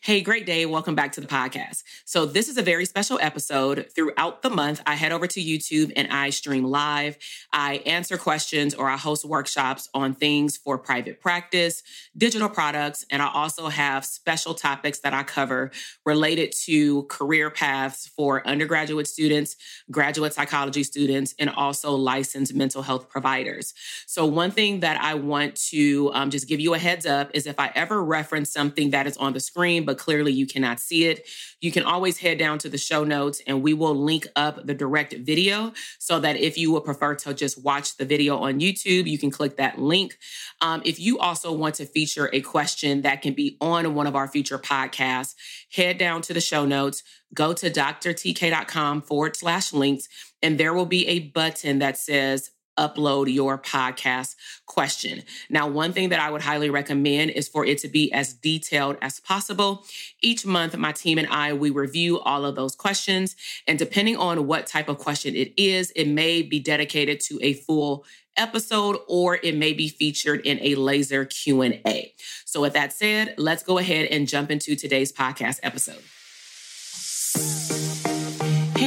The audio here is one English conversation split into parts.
Hey, great day. Welcome back to the podcast. So, this is a very special episode. Throughout the month, I head over to YouTube and I stream live. I answer questions or I host workshops on things for private practice, digital products, and I also have special topics that I cover related to career paths for undergraduate students, graduate psychology students, and also licensed mental health providers. So, one thing that I want to um, just give you a heads up is if I ever reference something that is on the screen, screen, but clearly you cannot see it, you can always head down to the show notes and we will link up the direct video so that if you would prefer to just watch the video on YouTube, you can click that link. Um, if you also want to feature a question that can be on one of our future podcasts, head down to the show notes, go to drtk.com forward slash links, and there will be a button that says upload your podcast question. Now, one thing that I would highly recommend is for it to be as detailed as possible. Each month, my team and I, we review all of those questions. And depending on what type of question it is, it may be dedicated to a full episode or it may be featured in a laser Q&A. So with that said, let's go ahead and jump into today's podcast episode.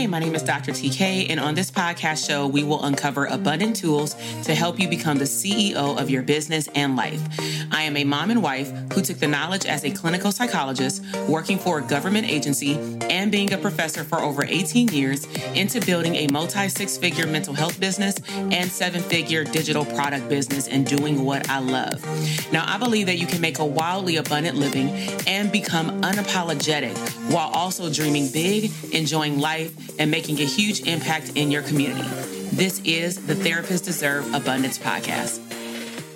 Hey, my name is Dr. TK, and on this podcast show, we will uncover abundant tools to help you become the CEO of your business and life. I am a mom and wife who took the knowledge as a clinical psychologist, working for a government agency, and being a professor for over 18 years into building a multi six figure mental health business and seven figure digital product business and doing what I love. Now, I believe that you can make a wildly abundant living and become unapologetic while also dreaming big, enjoying life, and making a huge impact in your community. This is the Therapists Deserve Abundance podcast.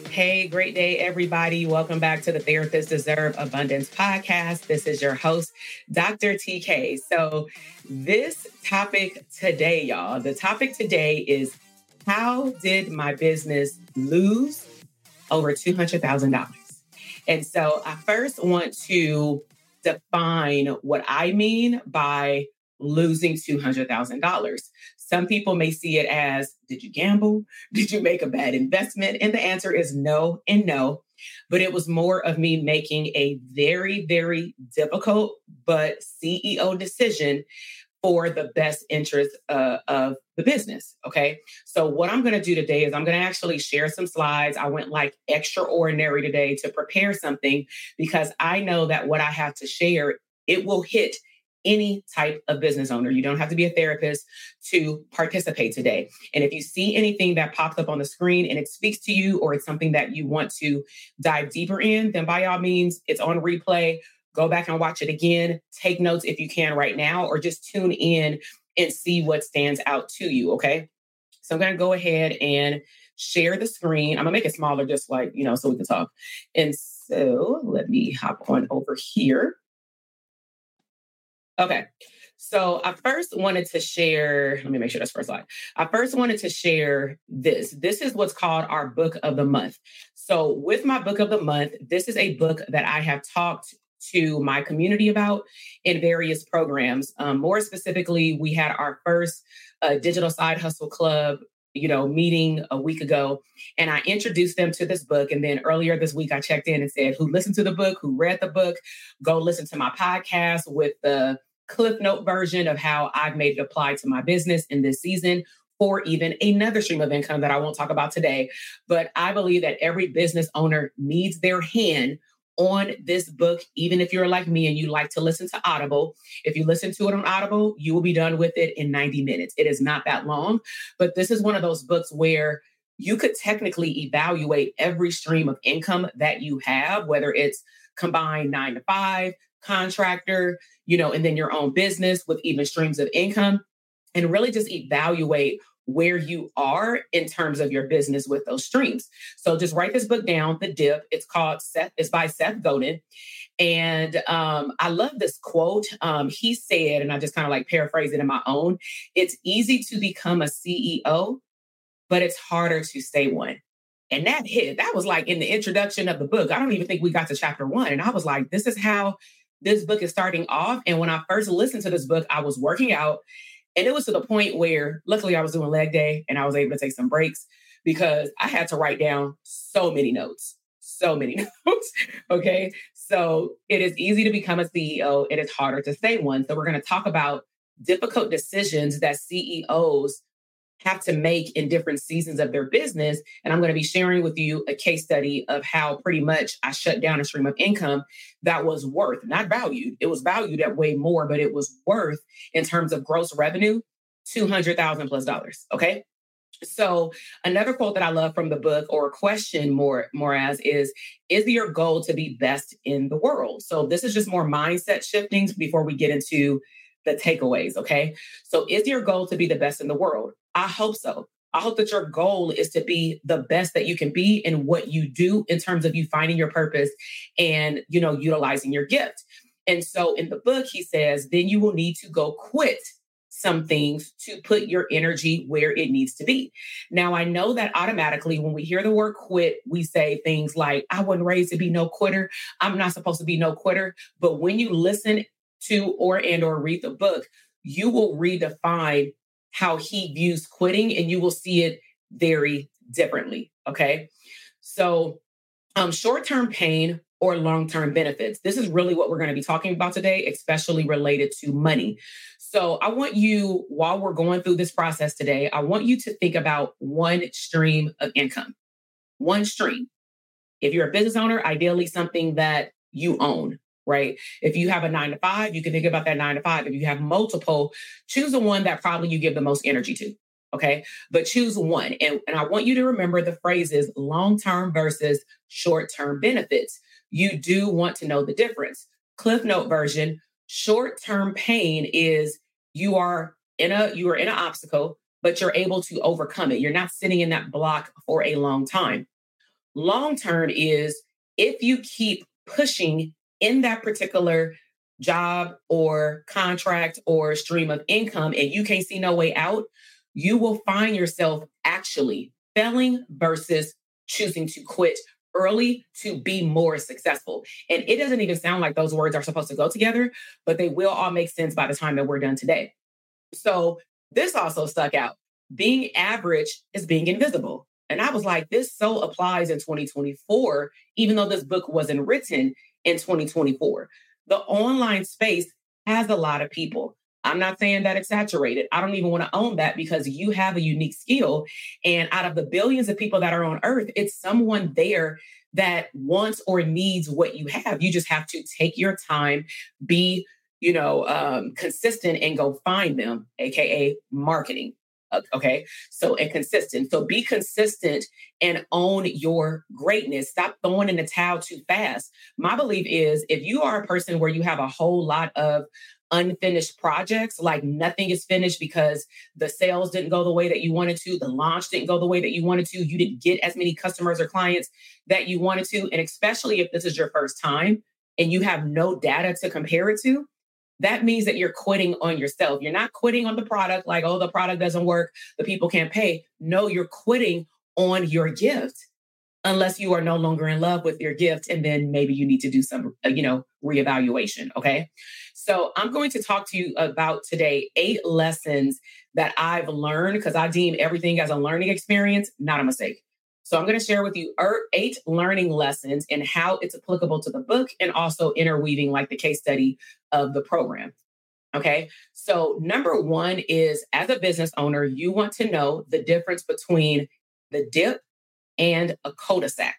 Hey, great day, everybody. Welcome back to the Therapists Deserve Abundance podcast. This is your host, Dr. TK. So, this topic today, y'all, the topic today is how did my business lose over $200,000? And so, I first want to define what I mean by losing $200,000. Some people may see it as Did you gamble? Did you make a bad investment? And the answer is no and no. But it was more of me making a very, very difficult but CEO decision for the best interest uh, of the business. Okay. So, what I'm going to do today is I'm going to actually share some slides. I went like extraordinary today to prepare something because I know that what I have to share, it will hit any type of business owner. You don't have to be a therapist to participate today. And if you see anything that pops up on the screen and it speaks to you or it's something that you want to dive deeper in, then by all means, it's on replay. Go back and watch it again. Take notes if you can right now, or just tune in and see what stands out to you. Okay. So I'm going to go ahead and share the screen. I'm going to make it smaller, just like, you know, so we can talk. And so let me hop on over here. Okay. So I first wanted to share, let me make sure that's first slide. I first wanted to share this. This is what's called our book of the month. So with my book of the month, this is a book that I have talked to my community about in various programs. Um, more specifically, we had our first uh, digital side hustle club you know, meeting a week ago and I introduced them to this book. And then earlier this week, I checked in and said, who listened to the book, who read the book, go listen to my podcast with the Cliff Note version of how I've made it apply to my business in this season or even another stream of income that I won't talk about today. But I believe that every business owner needs their hand on this book, even if you're like me and you like to listen to Audible. If you listen to it on Audible, you will be done with it in 90 minutes. It is not that long, but this is one of those books where you could technically evaluate every stream of income that you have, whether it's combined nine to five, contractor, you know, and then your own business with even streams of income, and really just evaluate where you are in terms of your business with those streams. So just write this book down, The Dip. It's called Seth, it's by Seth Godin. And um, I love this quote. Um, he said, and I just kind of like paraphrase it in my own it's easy to become a CEO, but it's harder to stay one. And that hit, that was like in the introduction of the book. I don't even think we got to chapter one. And I was like, this is how this book is starting off. And when I first listened to this book, I was working out and it was to the point where, luckily, I was doing leg day and I was able to take some breaks because I had to write down so many notes, so many notes. okay. So it is easy to become a CEO, it is harder to stay one. So we're going to talk about difficult decisions that CEOs have to make in different seasons of their business. And I'm going to be sharing with you a case study of how pretty much I shut down a stream of income that was worth, not valued. It was valued at way more, but it was worth in terms of gross revenue, 200,000 plus dollars. Okay. So another quote that I love from the book or question more more as is is your goal to be best in the world. So this is just more mindset shiftings before we get into the takeaways, okay? So is your goal to be the best in the world? I hope so. I hope that your goal is to be the best that you can be in what you do in terms of you finding your purpose and, you know, utilizing your gift. And so in the book, he says, then you will need to go quit some things to put your energy where it needs to be. Now, I know that automatically when we hear the word quit, we say things like, I wasn't raised to be no quitter. I'm not supposed to be no quitter. But when you listen to or and or read the book, you will redefine how he views quitting and you will see it very differently. Okay. So, um, short term pain or long term benefits. This is really what we're going to be talking about today, especially related to money. So, I want you, while we're going through this process today, I want you to think about one stream of income. One stream. If you're a business owner, ideally something that you own right? If you have a nine to five, you can think about that nine to five. If you have multiple, choose the one that probably you give the most energy to. Okay. But choose one. And, and I want you to remember the phrases long term versus short term benefits. You do want to know the difference. Cliff note version short term pain is you are in a you are in an obstacle but you're able to overcome it you're not sitting in that block for a long time long term is if you keep pushing in that particular job or contract or stream of income and you can't see no way out, you will find yourself actually failing versus choosing to quit early to be more successful. And it doesn't even sound like those words are supposed to go together, but they will all make sense by the time that we're done today. So this also stuck out. Being average is being invisible. And I was like, this so applies in 2024, even though this book wasn't written in 2024. The online space has a lot of people. I'm not saying that it's saturated. I don't even want to own that because you have a unique skill. And out of the billions of people that are on earth, it's someone there that wants or needs what you have. You just have to take your time, be, you know, um, consistent and go find them, AKA marketing. Uh, okay. So, and consistent. So be consistent and own your greatness. Stop throwing in the towel too fast. My belief is if you are a person where you have a whole lot of unfinished projects, like nothing is finished because the sales didn't go the way that you wanted to, the launch didn't go the way that you wanted to, you didn't get as many customers or clients that you wanted to. And especially if this is your first time and you have no data to compare it to, that means that you're quitting on yourself. You're not quitting on the product, like, oh, the product doesn't work, the people can't pay. No, you're quitting on your gift. unless you are no longer in love with your gift and then maybe you need to do some uh, you know reevaluation okay so i'm going to talk to you about today eight lessons that i've learned because i deem everything as a learning experience not a mistake so i'm going to share with you er, eight learning lessons and how it's applicable to the book and also interweaving like the case study of the program Okay. So, number one is as a business owner, you want to know the difference between the dip and a cul-de-sac.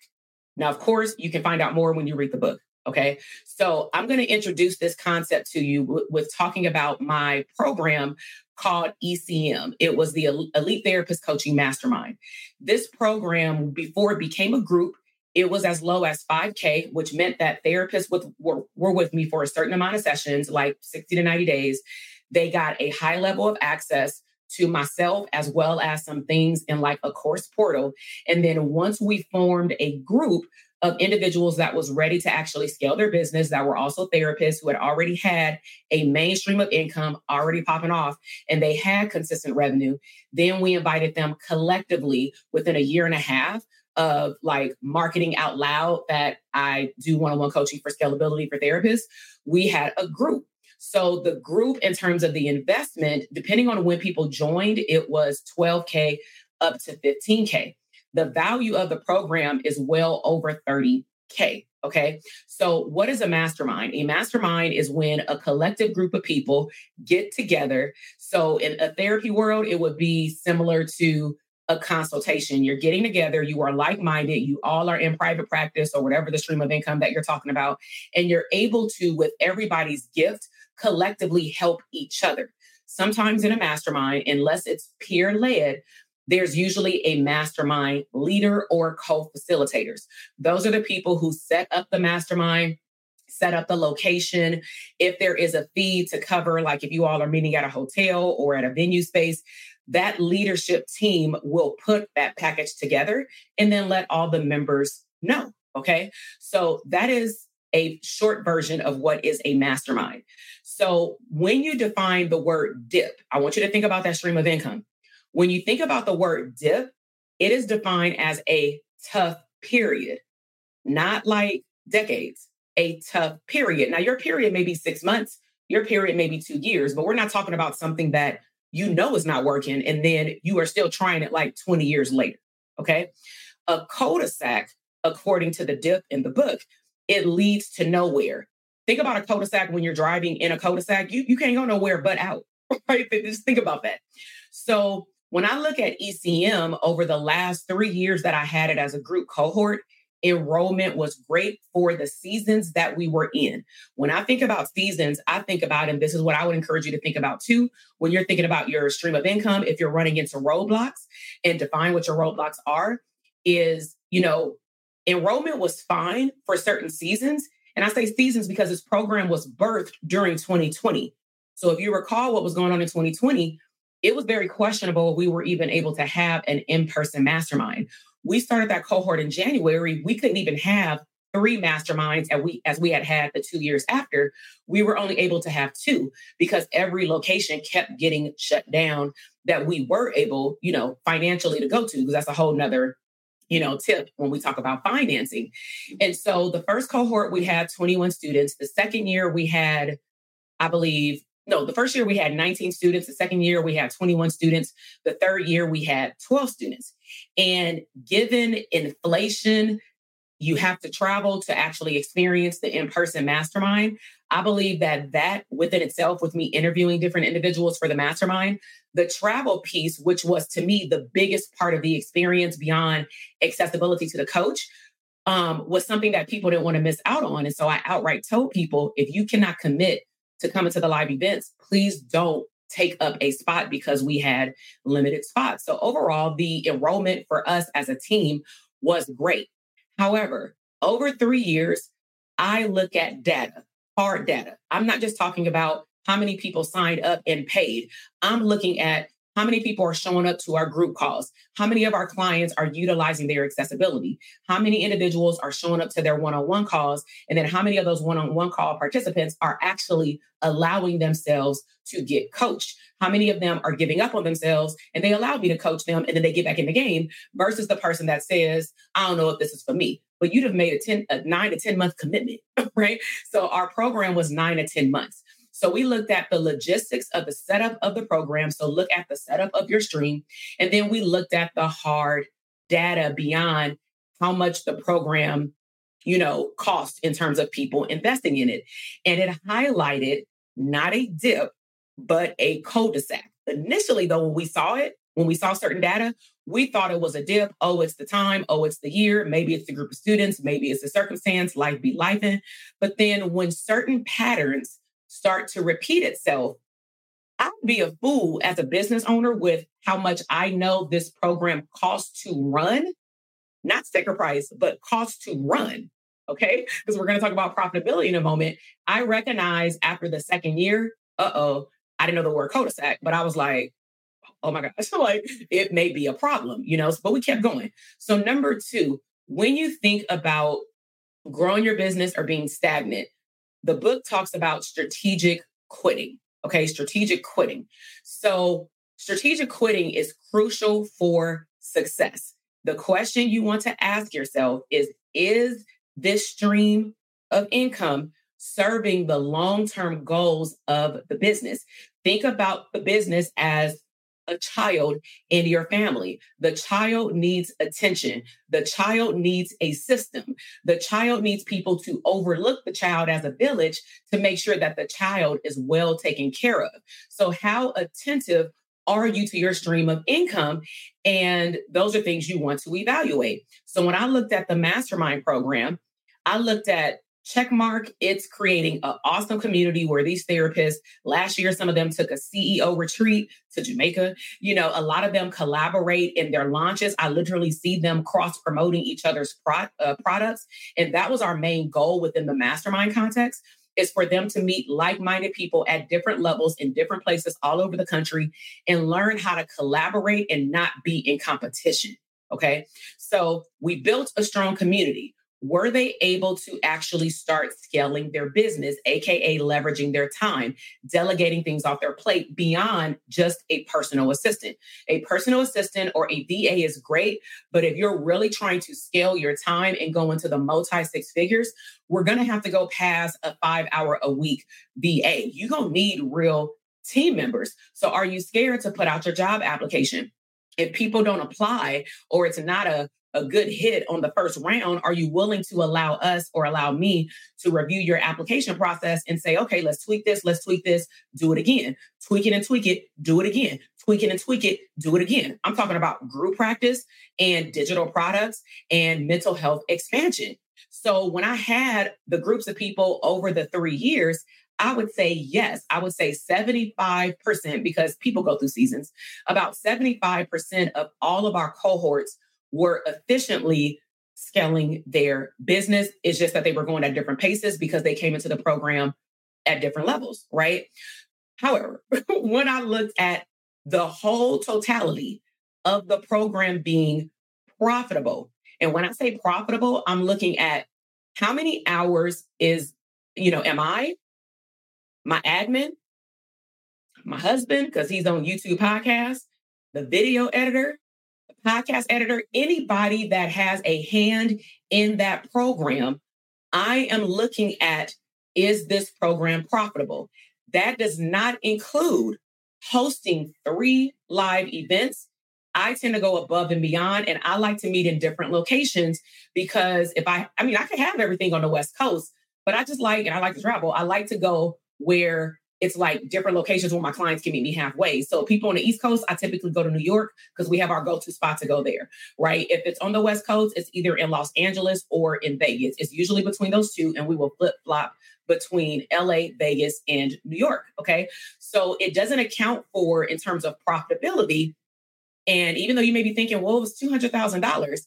Now, of course, you can find out more when you read the book. Okay. So I'm going to introduce this concept to you w- with talking about my program called ECM. It was the Elite Therapist Coaching Mastermind. This program, before it became a group, it was as low as 5K, which meant that therapists with, were, were with me for a certain amount of sessions, like 60 to 90 days. They got a high level of access to myself as well as some things in like a course portal. And then once we formed a group of individuals that was ready to actually scale their business that were also therapists who had already had a mainstream of income already popping off and they had consistent revenue. Then we invited them collectively within a year and a half of like marketing out loud that I do one-on-one coaching for scalability for therapists. We had a group. So the group, in terms of the investment, depending on when people joined, it was 12K up to 15K. The value of the program is well over 30K. Okay. So, what is a mastermind? A mastermind is when a collective group of people get together. So, in a therapy world, it would be similar to a consultation. You're getting together, you are like minded, you all are in private practice or whatever the stream of income that you're talking about, and you're able to, with everybody's gift, collectively help each other. Sometimes in a mastermind, unless it's peer led, there's usually a mastermind leader or co facilitators. Those are the people who set up the mastermind, set up the location. If there is a fee to cover, like if you all are meeting at a hotel or at a venue space, that leadership team will put that package together and then let all the members know. Okay. So that is a short version of what is a mastermind. So when you define the word dip, I want you to think about that stream of income. When you think about the word dip, it is defined as a tough period, not like decades, a tough period. Now, your period may be six months, your period may be two years, but we're not talking about something that you know is not working and then you are still trying it like 20 years later. Okay. A cul de sac, according to the dip in the book, it leads to nowhere. Think about a cul-de-sac when you're driving in a cul-de-sac, you, you can't go nowhere but out, right? Just think about that. So when I look at ECM over the last three years that I had it as a group cohort, enrollment was great for the seasons that we were in. When I think about seasons, I think about, and this is what I would encourage you to think about too, when you're thinking about your stream of income, if you're running into roadblocks and define what your roadblocks are, is, you know, enrollment was fine for certain seasons. And I say seasons because this program was birthed during 2020. So if you recall what was going on in 2020, it was very questionable we were even able to have an in-person mastermind. We started that cohort in January. We couldn't even have three masterminds as we as we had had the two years after. We were only able to have two because every location kept getting shut down that we were able, you know, financially to go to because that's a whole nother you know, tip when we talk about financing. And so the first cohort, we had 21 students. The second year, we had, I believe, no, the first year we had 19 students. The second year, we had 21 students. The third year, we had 12 students. And given inflation, you have to travel to actually experience the in-person mastermind i believe that that within itself with me interviewing different individuals for the mastermind the travel piece which was to me the biggest part of the experience beyond accessibility to the coach um, was something that people didn't want to miss out on and so i outright told people if you cannot commit to come into the live events please don't take up a spot because we had limited spots so overall the enrollment for us as a team was great However, over three years, I look at data, hard data. I'm not just talking about how many people signed up and paid. I'm looking at How many people are showing up to our group calls? How many of our clients are utilizing their accessibility? How many individuals are showing up to their one on one calls? And then how many of those one on one call participants are actually allowing themselves to get coached? How many of them are giving up on themselves and they allow me to coach them and then they get back in the game versus the person that says, I don't know if this is for me. But you'd have made a 10, a nine to 10 month commitment, right? So our program was nine to 10 months. So we looked at the logistics of the setup of the program. So look at the setup of your stream. And then we looked at the hard data beyond how much the program, you know, cost in terms of people investing in it. And it highlighted not a dip, but a cul-de-sac. Initially, though, when we saw it, when we saw certain data, we thought it was a dip. Oh, it's the time. Oh, it's the year. Maybe it's the group of students. Maybe it's the circumstance. Life be life in. But then when certain patterns start to repeat itself, I'd be a fool as a business owner with how much I know this program costs to run, not sticker price, but cost to run. Okay. Because we're going to talk about profitability in a moment. I recognize after the second year, uh oh, I didn't know the word cul-de-sac, but I was like, oh my gosh, like it may be a problem, you know, but we kept going. So, number two, when you think about growing your business or being stagnant, the book talks about strategic quitting. Okay, strategic quitting. So, strategic quitting is crucial for success. The question you want to ask yourself is Is this stream of income serving the long term goals of the business? Think about the business as a child in your family. The child needs attention. The child needs a system. The child needs people to overlook the child as a village to make sure that the child is well taken care of. So, how attentive are you to your stream of income? And those are things you want to evaluate. So, when I looked at the mastermind program, I looked at check mark it's creating an awesome community where these therapists last year some of them took a ceo retreat to jamaica. You know a lot of them collaborate in their launches. I literally see them cross promoting each other's pro- uh, products and that was our main goal within the mastermind context is for them to meet like-minded people at different levels in different places all over the country and learn how to collaborate and not be in competition okay? So we built a strong community were they able to actually start scaling their business, AKA leveraging their time, delegating things off their plate beyond just a personal assistant? A personal assistant or a VA is great, but if you're really trying to scale your time and go into the multi six figures, we're going to have to go past a five hour a week VA. You're going to need real team members. So are you scared to put out your job application? if people don't apply or it's not a a good hit on the first round, are you willing to allow us or allow me to review your application process and say, okay, let's tweak this, let's tweak this, do it again, tweak it and tweak it, do it again, tweak it and tweak it, do it again. I'm talking about group practice and digital products and mental health expansion. So when I had the groups of people over the three years, I would say yes. I would say 75% because people go through seasons. About 75% of all of our cohorts were efficiently scaling their business. It's just that they were going at different paces because they came into the program at different levels, right? However, when I looked at the whole totality of the program being profitable, and when I say profitable, I'm looking at how many hours is, you know, am I, my admin, my husband, because he's on YouTube podcast, the video editor, podcast editor, anybody that has a hand in that program, I am looking at is this program profitable? That does not include hosting three live events. I tend to go above and beyond, and I like to meet in different locations because if I, I mean, I can have everything on the West Coast, but I just like, and I like to travel, I like to go where it's like different locations where my clients can meet me halfway. So people on the East Coast, I typically go to New York because we have our go-to spot to go there, right? If it's on the West Coast, it's either in Los Angeles or in Vegas. It's usually between those two, and we will flip-flop between LA, Vegas, and New York. Okay. So it doesn't account for in terms of profitability. And even though you may be thinking, well, it was $200,000,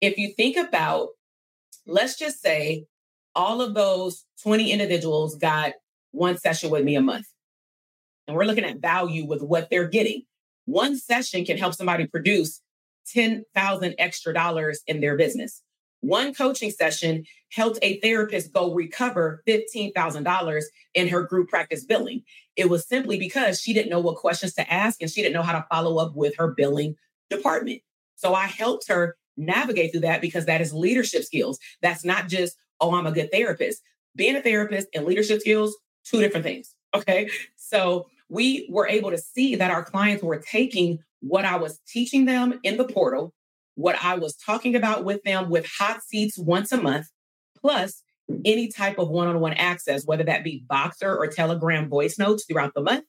if you think about, let's just say all of those 20 individuals got one session with me a month. And we're looking at value with what they're getting. one session can help somebody produce 10,000 extra dollars in their business. One coaching session helped a therapist go recover $15,000 in her group practice billing. It was simply because she didn't know what questions to ask and she didn't know how to follow up with her billing department. So I helped her navigate through that because that is leadership skills. That's not just, oh, I'm a good therapist. Being a therapist and leadership skills, two different things. Okay. So we were able to see that our clients were taking what I was teaching them in the portal, what I was talking about with them with hot seats once a month, plus any type of one-on-one access, whether that be Voxer or Telegram voice notes throughout the month,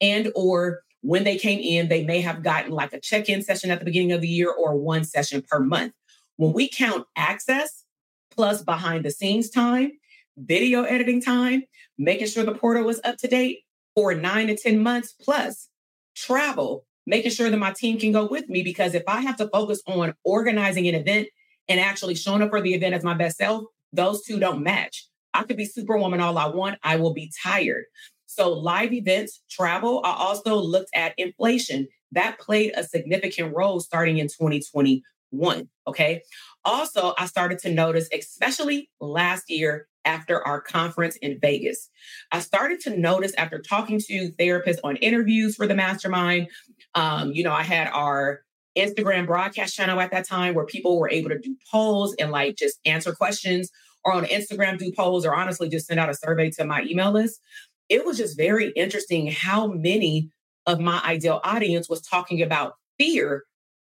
and or when they came in, they may have gotten like a check-in session at the beginning of the year or one session per month. When we count access plus behind the scenes time, video editing time, making sure the portal was up to date for nine to 10 months plus travel, making sure that my team can go with me. Because if I have to focus on organizing an event and actually showing up for the event as my best self, those two don't match. I could be superwoman all I want. I will be tired. So, live events, travel, I also looked at inflation. That played a significant role starting in 2021. Okay. Also, I started to notice, especially last year after our conference in Vegas, I started to notice after talking to therapists on interviews for the mastermind. Um, you know, I had our Instagram broadcast channel at that time where people were able to do polls and like just answer questions or on Instagram do polls or honestly just send out a survey to my email list. It was just very interesting how many of my ideal audience was talking about fear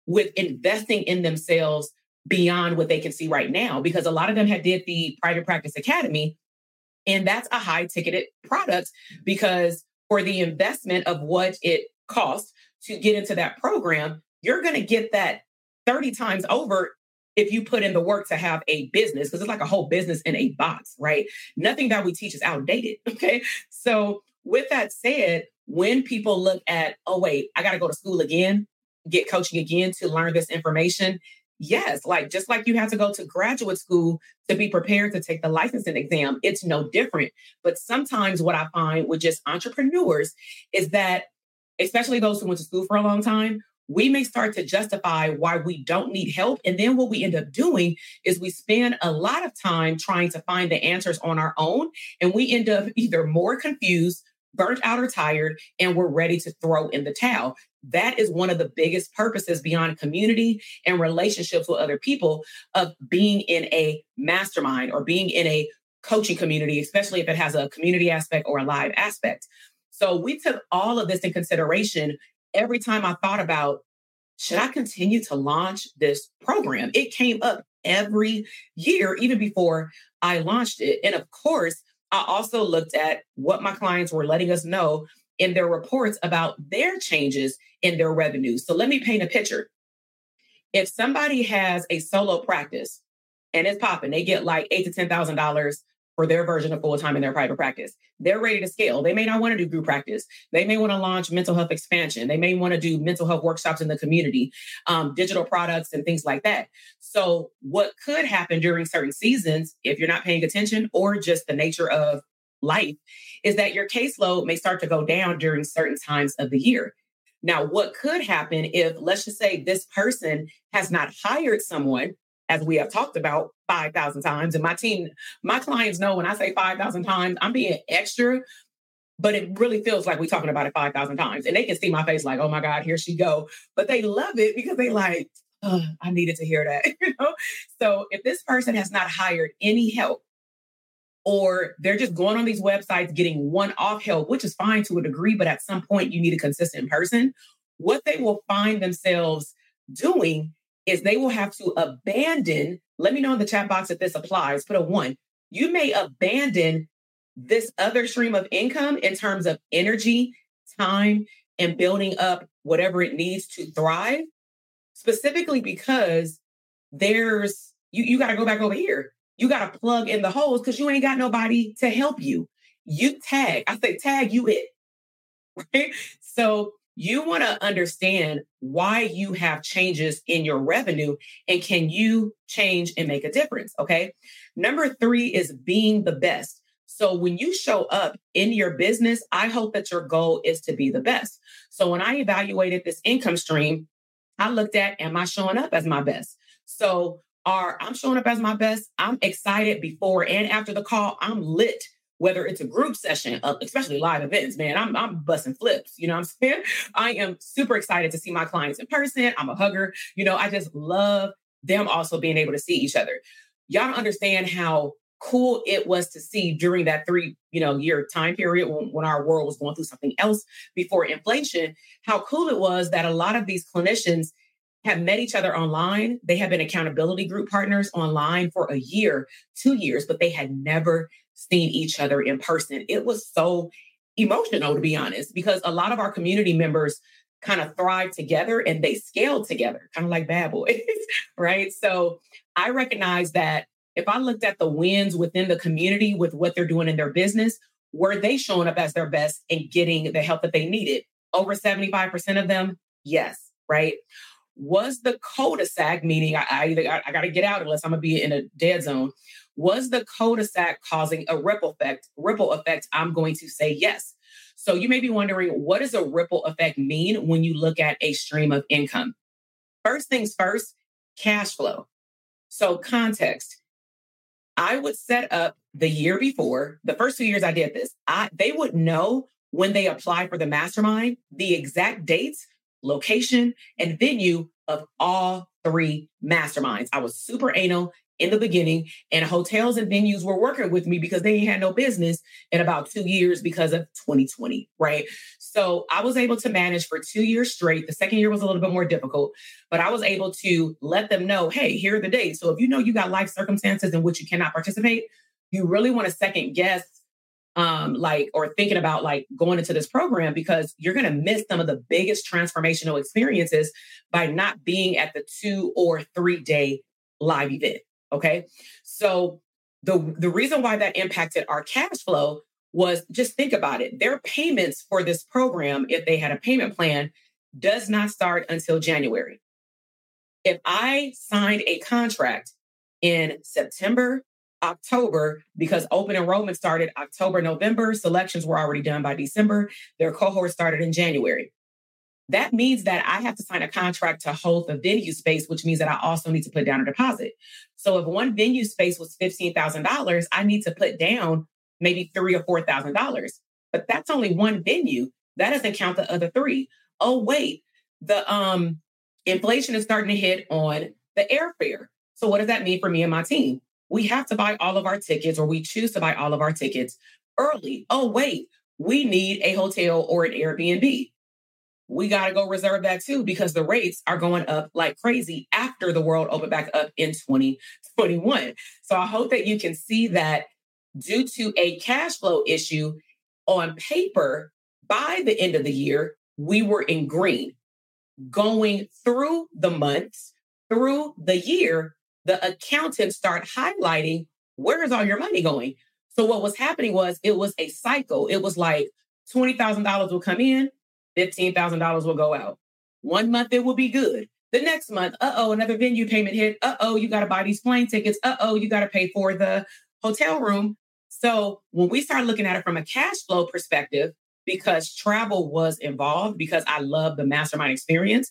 with investing in themselves beyond what they can see right now because a lot of them had did the private practice academy and that's a high ticketed product because for the investment of what it costs to get into that program you're going to get that 30 times over if you put in the work to have a business because it's like a whole business in a box right? Nothing that we teach is outdated okay? So with that said when people look at oh wait i got to go to school again get coaching again to learn this information Yes, like just like you have to go to graduate school to be prepared to take the licensing exam, it's no different. But sometimes what I find with just entrepreneurs is that, especially those who went to school for a long time, we may start to justify why we don't need help. And then what we end up doing is we spend a lot of time trying to find the answers on our own. And we end up either more confused, burnt out, or tired, and we're ready to throw in the towel that is one of the biggest purposes beyond community and relationships with other people of being in a mastermind or being in a coaching community, especially if it has a community aspect or a live aspect. So we took all of this in consideration every time I thought about should I continue to launch this program? It came up every year, even before I launched it. And of course, I also looked at what my clients were letting us know in their reports about their changes in their revenue. So let me paint a picture. If somebody has a solo practice and it's popping, they get like eight to ten thousand dollars for their version of full time in their private practice. They're ready to scale. They may not want to do group practice. They may want to launch mental health expansion. They may want to do mental health workshops in the community, um, digital products, and things like that. So, what could happen during certain seasons, if you're not paying attention, or just the nature of life, is that your caseload may start to go down during certain times of the year. Now, what could happen if, let's just say, this person has not hired someone, as we have talked about 5,000 times, and my team, my clients know when I say 5,000 times, I'm being extra, but it really feels like we're talking about it 5,000 times. And they can see my face like, oh my God, here she go. But they love it because they like, I needed to hear that. you know? So if this person has not hired any help or they're just going on these websites getting one off help, which is fine to a degree, but at some point you need a consistent person. What they will find themselves doing is they will have to abandon. Let me know in the chat box if this applies. Put a one. You may abandon this other stream of income in terms of energy, time, and building up whatever it needs to thrive, specifically because there's you, you got to go back over here you got to plug in the holes because you ain't got nobody to help you. You tag, I say tag you it. So you want to understand why you have changes in your revenue and can you change and make a difference? Okay. Number three is being the best. So when you show up in your business, I hope that your goal is to be the best. So when I evaluated this income stream, I looked at, am I showing up as my best? So are I'm showing up as my best. I'm excited before and after the call. I'm lit. Whether it's a group session, uh, especially live events, man, I'm I'm busting flips. You know what I'm saying? I am super excited to see my clients in person. I'm a hugger. You know, I just love them also being able to see each other. Y'all don't understand how cool it was to see during that three you know year time period when, when our world was going through something else before inflation how cool it was that a lot of these clinicians have met each other online they have been accountability group partners online for a year two years but they had never seen each other in person it was so emotional to be honest because a lot of our community members kind of thrive together and they scale together kind of like bad boys right so i recognize that if I looked at the wins within the community with what they're doing in their business, were they showing up as their best and getting the help that they needed? Over 75% of them, yes, right? Was the cul-de-sac, meaning I, I either I, I got to get out unless I'm gonna be in a dead zone. Was the cul-de-sac causing a ripple effect? Ripple effect, I'm going to say yes. So you may be wondering, what does a ripple effect mean when you look at a stream of income? First things first, cash flow. So context I would set up the year before, the first two years I did this, I they would know when they apply for the mastermind, the exact dates, location, and venue of all three masterminds. I was super anal in the beginning, and hotels and venues were working with me because they had no business in about two years because of 2020, right? So I was able to manage for two years straight. The second year was a little bit more difficult, but I was able to let them know, hey, here are the dates. So if you know you got life circumstances in which you cannot participate, you really want to second guess um like or thinking about like going into this program because you're going to miss some of the biggest transformational experiences by not being at the 2 or 3 day live event Okay. So the, the reason why that impacted our cash flow was just think about it. Their payments for this program, if they had a payment plan, does not start until January. If I signed a contract in September, October, because open enrollment started October, November, selections were already done by December, their cohort started in January that means that I have to sign a contract to hold the venue space, which means that I also need to put down a deposit. So if one venue space was $15,000, I need to put down maybe three or $4,000. But that's only one venue. That doesn't count the other three. Oh, wait, the um, inflation is starting to hit on the airfare. So what does that mean for me and my team? We have to buy all of our tickets or we choose to buy all of our tickets early. Oh, wait, we need a hotel or an Airbnb we got to go reserve that too because the rates are going up like crazy after the world opened back up in 2021. So I hope that you can see that due to a cash flow issue on paper, by the end of the year, we were in green. Going through the months, through the year, the accountants start highlighting where is all your money going? So what was happening was it was a cycle. It was like $20,000 will come in, $15,000 will go out. One month it will be good. The next month, uh oh, another venue payment hit. Uh oh, you got to buy these plane tickets. Uh oh, you got to pay for the hotel room. So when we started looking at it from a cash flow perspective, because travel was involved, because I love the mastermind experience,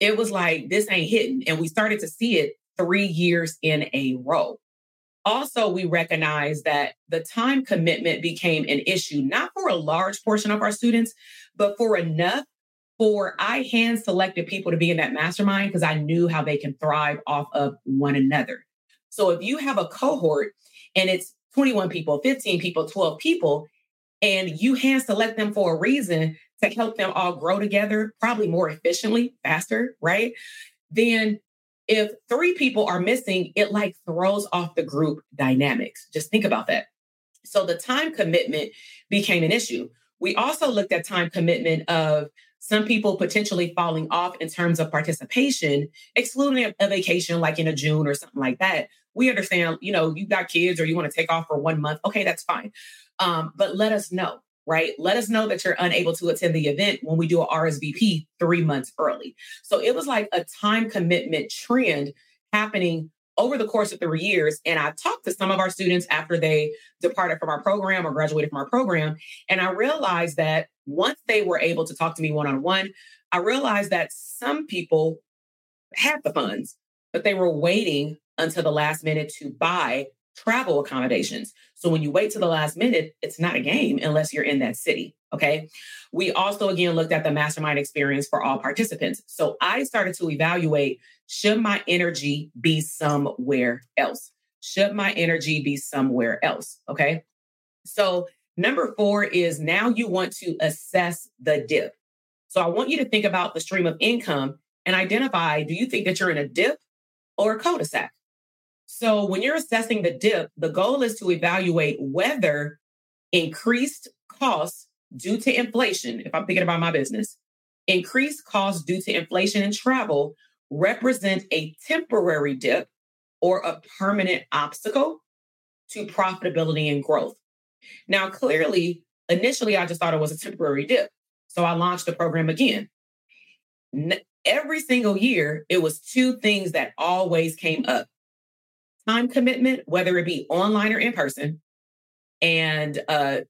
it was like, this ain't hitting. And we started to see it three years in a row. Also, we recognize that the time commitment became an issue, not for a large portion of our students, but for enough for I hand selected people to be in that mastermind because I knew how they can thrive off of one another. So if you have a cohort and it's 21 people, 15 people, 12 people, and you hand select them for a reason to help them all grow together, probably more efficiently, faster, right? Then if three people are missing, it like throws off the group dynamics. Just think about that. So the time commitment became an issue. We also looked at time commitment of some people potentially falling off in terms of participation, excluding a vacation like in a June or something like that. We understand, you know, you got kids or you want to take off for one month. Okay, that's fine. Um, but let us know, right? Let us know that you're unable to attend the event when we do a RSVP three months early. So it was like a time commitment trend happening over the course of three years. And I talked to some of our students after they departed from our program or graduated from our program. And I realized that once they were able to talk to me one on one, I realized that some people had the funds, but they were waiting until the last minute to buy travel accommodations. So when you wait to the last minute, it's not a game unless you're in that city. Okay. We also, again, looked at the mastermind experience for all participants. So I started to evaluate should my energy be somewhere else? Should my energy be somewhere else? Okay. So number four is now you want to assess the dip. So I want you to think about the stream of income and identify do you think that you're in a dip or a cul de sac? So when you're assessing the dip, the goal is to evaluate whether increased costs due to inflation, if I'm thinking about my business, increased costs due to inflation and travel represent a temporary dip or a permanent obstacle to profitability and growth. Now, clearly, initially, I just thought it was a temporary dip. So I launched the program again. Every single year, it was two things that always came up time commitment, whether it be online or in person, and uh,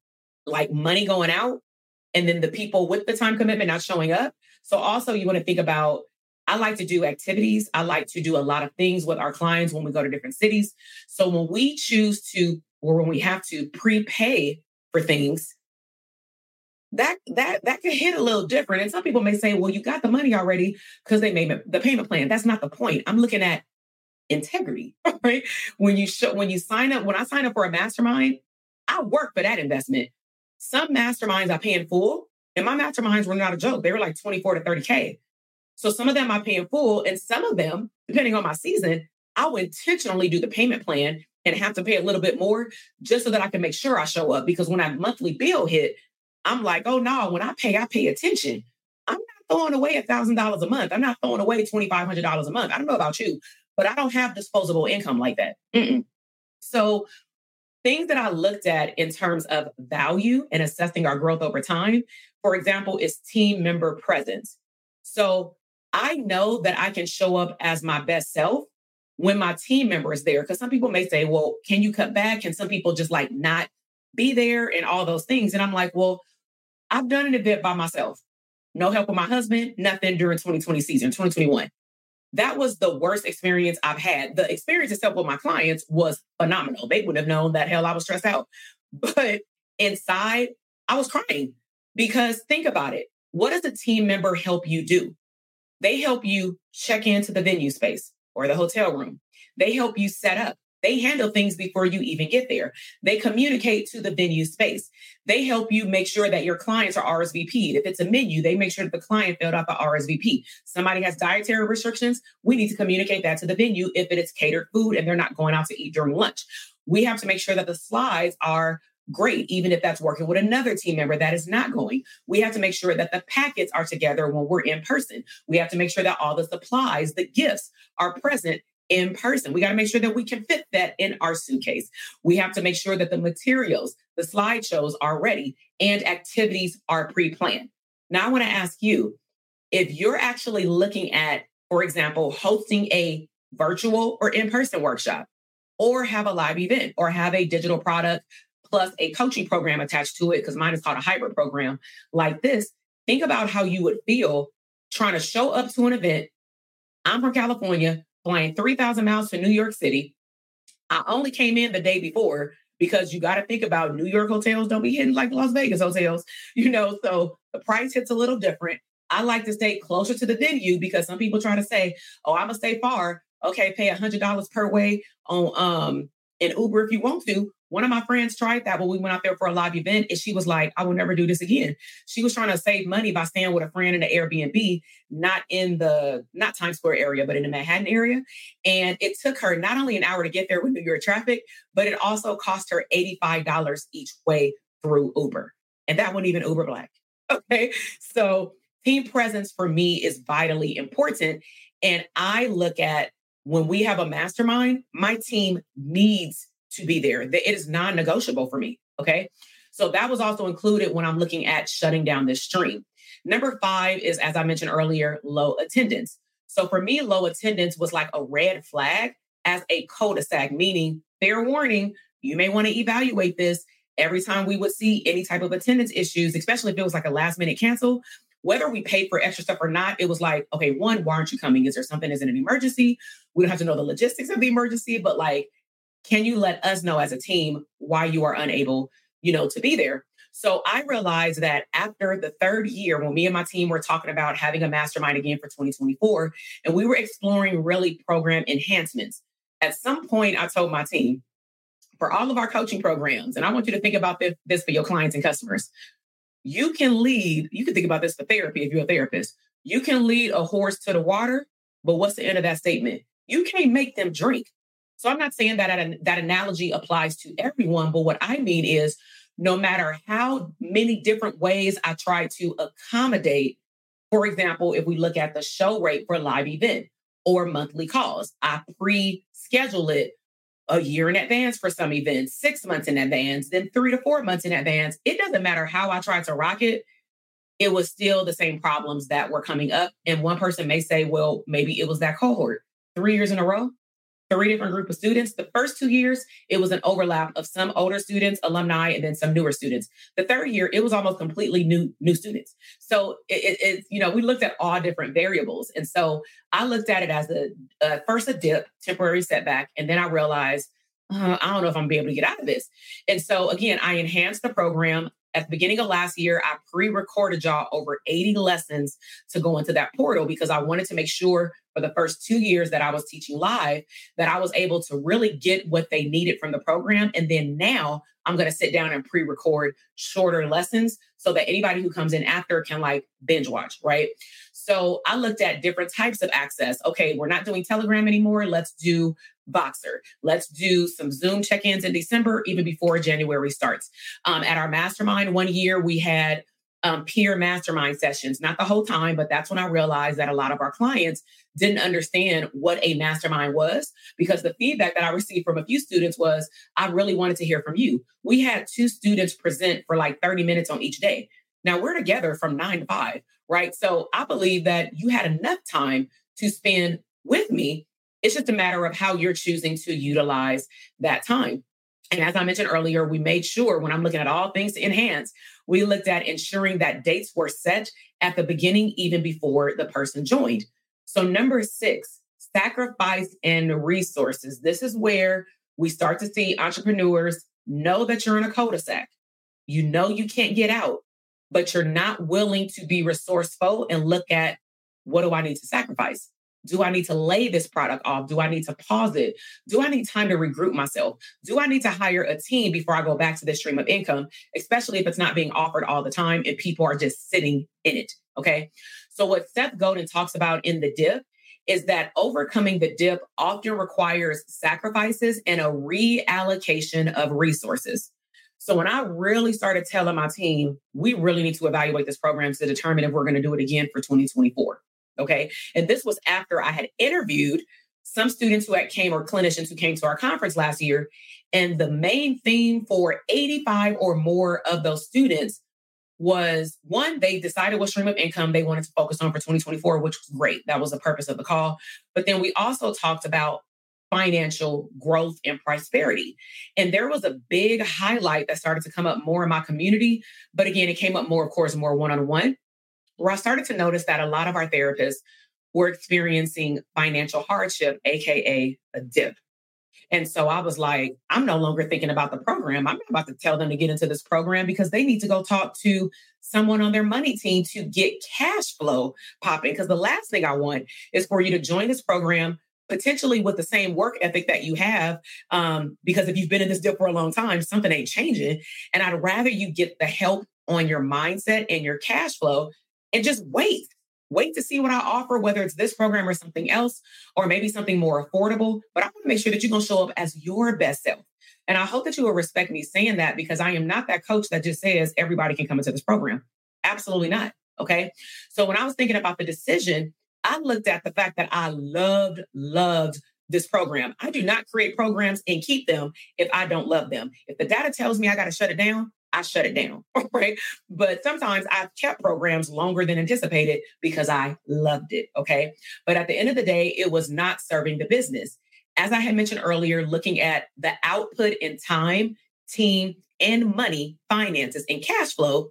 like money going out, and then the people with the time commitment not showing up. So also you want to think about I like to do activities. I like to do a lot of things with our clients when we go to different cities. So when we choose to, or when we have to prepay for things, that that that can hit a little different. And some people may say, "Well, you got the money already because they made the payment plan." That's not the point. I'm looking at integrity, right? When you show when you sign up, when I sign up for a mastermind, I work for that investment. Some masterminds I pay in full, and my masterminds were not a joke. They were like 24 to 30K. So some of them I pay in full, and some of them, depending on my season, I will intentionally do the payment plan and have to pay a little bit more just so that I can make sure I show up. Because when that monthly bill hit, I'm like, oh no, when I pay, I pay attention. I'm not throwing away a thousand dollars a month. I'm not throwing away twenty five hundred dollars a month. I don't know about you, but I don't have disposable income like that. Mm-mm. So things that I looked at in terms of value and assessing our growth over time, for example, is team member presence. So I know that I can show up as my best self when my team member is there. Because some people may say, well, can you cut back? Can some people just like not be there and all those things? And I'm like, well, I've done an event by myself. No help with my husband, nothing during 2020 season, 2021 that was the worst experience I've had. The experience itself with my clients was phenomenal. They would have known that hell I was stressed out. But inside, I was crying because think about it. What does a team member help you do? They help you check into the venue space or the hotel room. They help you set up. They handle things before you even get there. They communicate to the venue space. They help you make sure that your clients are RSVP'd. If it's a menu, they make sure that the client filled out the RSVP. Somebody has dietary restrictions. We need to communicate that to the venue if it is catered food and they're not going out to eat during lunch. We have to make sure that the slides are great, even if that's working with another team member that is not going. We have to make sure that the packets are together when we're in person. We have to make sure that all the supplies, the gifts are present in person. We got to make sure that we can fit that in our suitcase. We have to make sure that the materials, the slideshows are ready and activities are pre planned. Now, I want to ask you if you're actually looking at, for example, hosting a virtual or in person workshop, or have a live event, or have a digital product plus a coaching program attached to it, because mine is called a hybrid program like this. Think about how you would feel trying to show up to an event. I'm from California flying 3,000 miles to New York City. I only came in the day before because you got to think about New York hotels don't be hitting like Las Vegas hotels, you know, so the price hits a little different. I like to stay closer to the venue because some people try to say, "Oh, I'm gonna stay far." Okay, pay hundred dollars per way on um in Uber if you want to. One of my friends tried that when we went out there for a live event, and she was like, I will never do this again. She was trying to save money by staying with a friend in the Airbnb, not in the not Times Square area, but in the Manhattan area. And it took her not only an hour to get there with New York traffic, but it also cost her $85 each way through Uber. And that wasn't even Uber Black. Okay. So team presence for me is vitally important. And I look at when we have a mastermind, my team needs to be there. It is non negotiable for me. Okay. So that was also included when I'm looking at shutting down this stream. Number five is, as I mentioned earlier, low attendance. So for me, low attendance was like a red flag as a cul-de-sac, meaning fair warning, you may want to evaluate this every time we would see any type of attendance issues, especially if it was like a last minute cancel, whether we paid for extra stuff or not, it was like, okay, one, why aren't you coming? Is there something is it an emergency? We don't have to know the logistics of the emergency, but like, can you let us know as a team why you are unable, you know, to be there? So I realized that after the third year, when me and my team were talking about having a mastermind again for 2024, and we were exploring really program enhancements, at some point I told my team, for all of our coaching programs, and I want you to think about this, this for your clients and customers. You can lead, you can think about this for therapy if you're a therapist. You can lead a horse to the water, but what's the end of that statement? You can't make them drink. So I'm not saying that that analogy applies to everyone, but what I mean is no matter how many different ways I try to accommodate, for example, if we look at the show rate for live event or monthly calls, I pre schedule it a year in advance for some events, six months in advance, then three to four months in advance. It doesn't matter how I tried to rock it, it was still the same problems that were coming up. And one person may say, well, maybe it was that cohort. Three years in a row, three different group of students. The first two years, it was an overlap of some older students, alumni, and then some newer students. The third year, it was almost completely new new students. So it, it you know we looked at all different variables, and so I looked at it as a, a first a dip, temporary setback, and then I realized. Uh, I don't know if I'm be able to get out of this. And so again, I enhanced the program at the beginning of last year, I pre recorded y'all over 80 lessons to go into that portal because I wanted to make sure for the first two years that I was teaching live that I was able to really get what they needed from the program. And then now I'm going to sit down and pre record shorter lessons so that anybody who comes in after can like binge watch, right? So I looked at different types of access. Okay, we're not doing Telegram anymore. Let's do Voxer. Let's do some Zoom check ins in December, even before January starts. Um, at our mastermind one year, we had um, peer mastermind sessions, not the whole time, but that's when I realized that a lot of our clients didn't understand what a mastermind was because the feedback that I received from a few students was, I really wanted to hear from you. We had two students present for like 30 minutes on each day. Now we're together from nine to five, right? So I believe that you had enough time to spend with me. It's just a matter of how you're choosing to utilize that time. And as I mentioned earlier, we made sure when I'm looking at all things to enhance, we looked at ensuring that dates were set at the beginning, even before the person joined. So, number six, sacrifice and resources. This is where we start to see entrepreneurs know that you're in a cul de sac. You know you can't get out, but you're not willing to be resourceful and look at what do I need to sacrifice? Do I need to lay this product off? Do I need to pause it? Do I need time to regroup myself? Do I need to hire a team before I go back to this stream of income, especially if it's not being offered all the time and people are just sitting in it? Okay. So, what Seth Godin talks about in the dip is that overcoming the dip often requires sacrifices and a reallocation of resources. So when I really started telling my team, we really need to evaluate this program to determine if we're going to do it again for 2024. Okay. And this was after I had interviewed some students who had came or clinicians who came to our conference last year. And the main theme for 85 or more of those students was one, they decided what stream of income they wanted to focus on for 2024, which was great. That was the purpose of the call. But then we also talked about financial growth and prosperity. And there was a big highlight that started to come up more in my community. But again, it came up more, of course, more one on one where I started to notice that a lot of our therapists were experiencing financial hardship, AKA a dip. And so I was like, I'm no longer thinking about the program. I'm about to tell them to get into this program because they need to go talk to someone on their money team to get cash flow popping. Because the last thing I want is for you to join this program potentially with the same work ethic that you have. Um, because if you've been in this dip for a long time, something ain't changing. And I'd rather you get the help on your mindset and your cash flow and just wait. Wait to see what I offer, whether it's this program or something else, or maybe something more affordable. But I want to make sure that you're going to show up as your best self. And I hope that you will respect me saying that because I am not that coach that just says everybody can come into this program. Absolutely not. Okay. So when I was thinking about the decision, I looked at the fact that I loved, loved this program. I do not create programs and keep them if I don't love them. If the data tells me I got to shut it down, I shut it down, right? But sometimes I've kept programs longer than anticipated because I loved it, okay? But at the end of the day, it was not serving the business. as I had mentioned earlier, looking at the output in time, team, and money, finances, and cash flow,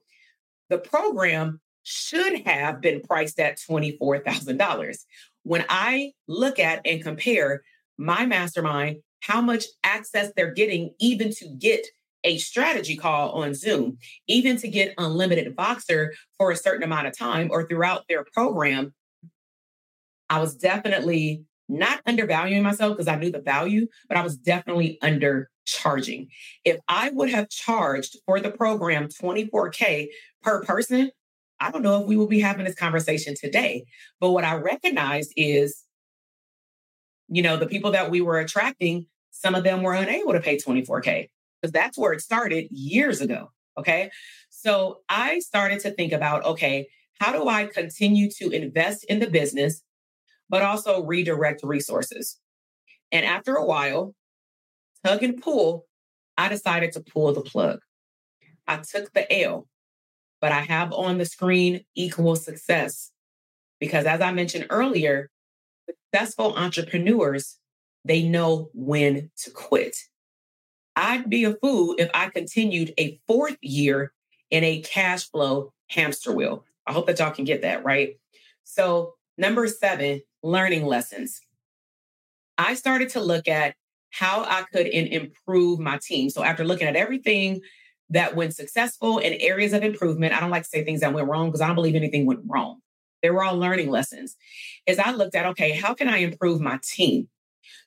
the program should have been priced at $24,000. When I look at and compare my mastermind, how much access they're getting, even to get a strategy call on Zoom, even to get unlimited Voxer for a certain amount of time or throughout their program, I was definitely not undervaluing myself because I knew the value, but I was definitely undercharging. If I would have charged for the program 24K per person, I don't know if we will be having this conversation today. But what I recognized is, you know, the people that we were attracting, some of them were unable to pay 24K because that's where it started years ago. Okay. So I started to think about, okay, how do I continue to invest in the business, but also redirect resources? And after a while, tug and pull, I decided to pull the plug. I took the L, but I have on the screen equal success. Because as I mentioned earlier, successful entrepreneurs, they know when to quit. I'd be a fool if I continued a fourth year in a cash flow hamster wheel. I hope that y'all can get that, right? So, number seven, learning lessons. I started to look at how I could improve my team. So, after looking at everything that went successful and areas of improvement, I don't like to say things that went wrong because I don't believe anything went wrong. They were all learning lessons. As I looked at, okay, how can I improve my team?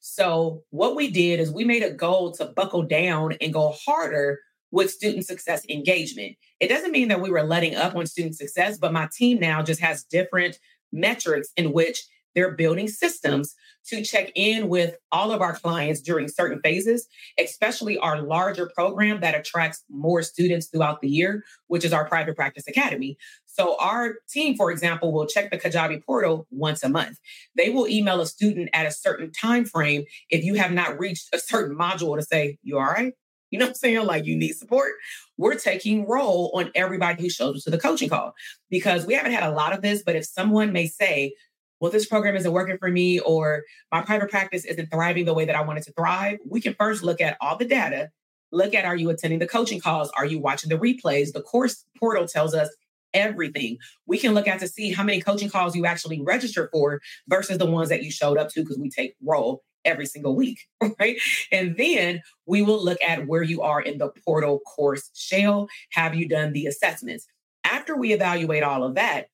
So, what we did is we made a goal to buckle down and go harder with student success engagement. It doesn't mean that we were letting up on student success, but my team now just has different metrics in which they're building systems to check in with all of our clients during certain phases, especially our larger program that attracts more students throughout the year, which is our private practice academy. So our team, for example, will check the Kajabi portal once a month. They will email a student at a certain time frame if you have not reached a certain module to say, you all right? You know what I'm saying? Like you need support. We're taking roll on everybody who shows up to the coaching call because we haven't had a lot of this. But if someone may say, well, this program isn't working for me, or my private practice isn't thriving the way that I wanted to thrive, we can first look at all the data. Look at are you attending the coaching calls? Are you watching the replays? The course portal tells us everything. We can look at to see how many coaching calls you actually registered for versus the ones that you showed up to because we take roll every single week, right? And then we will look at where you are in the portal course shell. Have you done the assessments? After we evaluate all of that,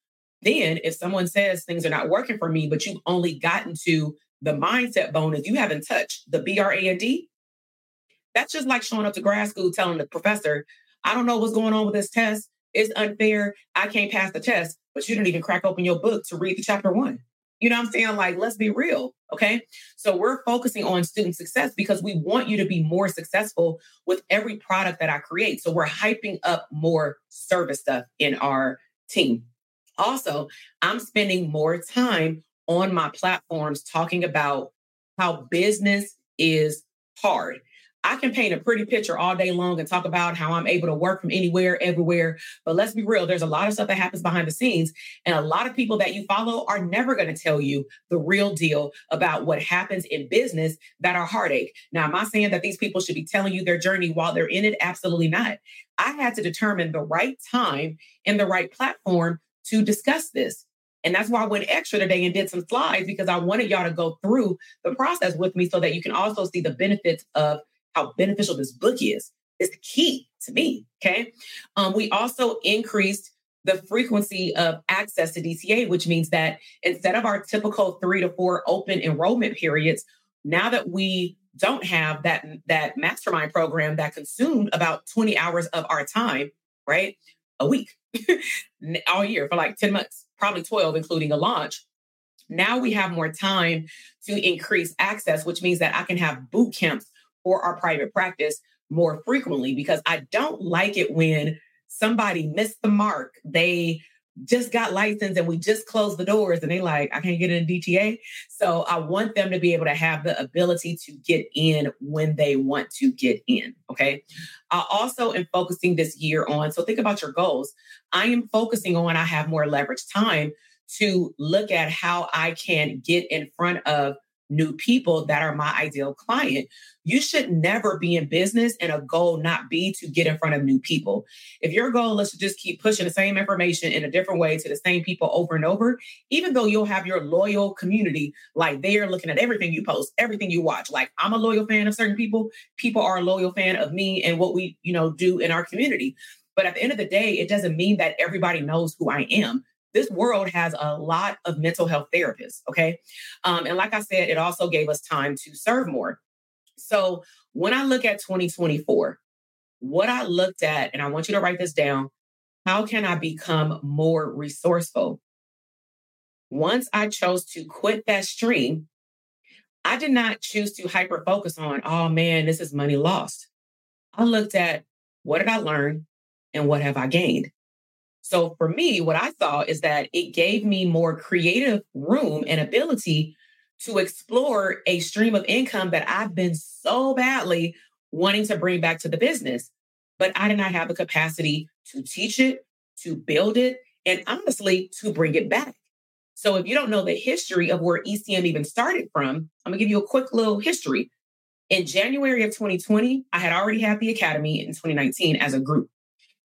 then, if someone says things are not working for me, but you've only gotten to the mindset bonus, you haven't touched the B R A N D. That's just like showing up to grad school telling the professor, I don't know what's going on with this test. It's unfair. I can't pass the test, but you didn't even crack open your book to read the chapter one. You know what I'm saying? Like, let's be real. Okay. So we're focusing on student success because we want you to be more successful with every product that I create. So we're hyping up more service stuff in our team. Also, I'm spending more time on my platforms talking about how business is hard. I can paint a pretty picture all day long and talk about how I'm able to work from anywhere, everywhere. But let's be real, there's a lot of stuff that happens behind the scenes. And a lot of people that you follow are never going to tell you the real deal about what happens in business that are heartache. Now, am I saying that these people should be telling you their journey while they're in it? Absolutely not. I had to determine the right time and the right platform to discuss this. And that's why I went extra today and did some slides because I wanted y'all to go through the process with me so that you can also see the benefits of how beneficial this book is. It's the key to me. Okay. Um, we also increased the frequency of access to DTA, which means that instead of our typical three to four open enrollment periods, now that we don't have that, that mastermind program that consumed about 20 hours of our time, right? A week all year for like 10 months, probably 12, including a launch. Now we have more time to increase access, which means that I can have boot camps for our private practice more frequently because I don't like it when somebody missed the mark. They just got licensed and we just closed the doors and they like, I can't get in DTA. So I want them to be able to have the ability to get in when they want to get in. Okay. I also am focusing this year on, so think about your goals. I am focusing on, I have more leverage time to look at how I can get in front of new people that are my ideal client. You should never be in business and a goal not be to get in front of new people. If your goal is to just keep pushing the same information in a different way to the same people over and over, even though you'll have your loyal community, like they're looking at everything you post, everything you watch. Like I'm a loyal fan of certain people, people are a loyal fan of me and what we, you know, do in our community. But at the end of the day, it doesn't mean that everybody knows who I am this world has a lot of mental health therapists. Okay. Um, and like I said, it also gave us time to serve more. So when I look at 2024, what I looked at, and I want you to write this down how can I become more resourceful? Once I chose to quit that stream, I did not choose to hyper focus on, oh man, this is money lost. I looked at what did I learn and what have I gained? So for me, what I saw is that it gave me more creative room and ability to explore a stream of income that I've been so badly wanting to bring back to the business. But I did not have the capacity to teach it, to build it, and honestly, to bring it back. So if you don't know the history of where ECM even started from, I'm gonna give you a quick little history. In January of 2020, I had already had the Academy in 2019 as a group.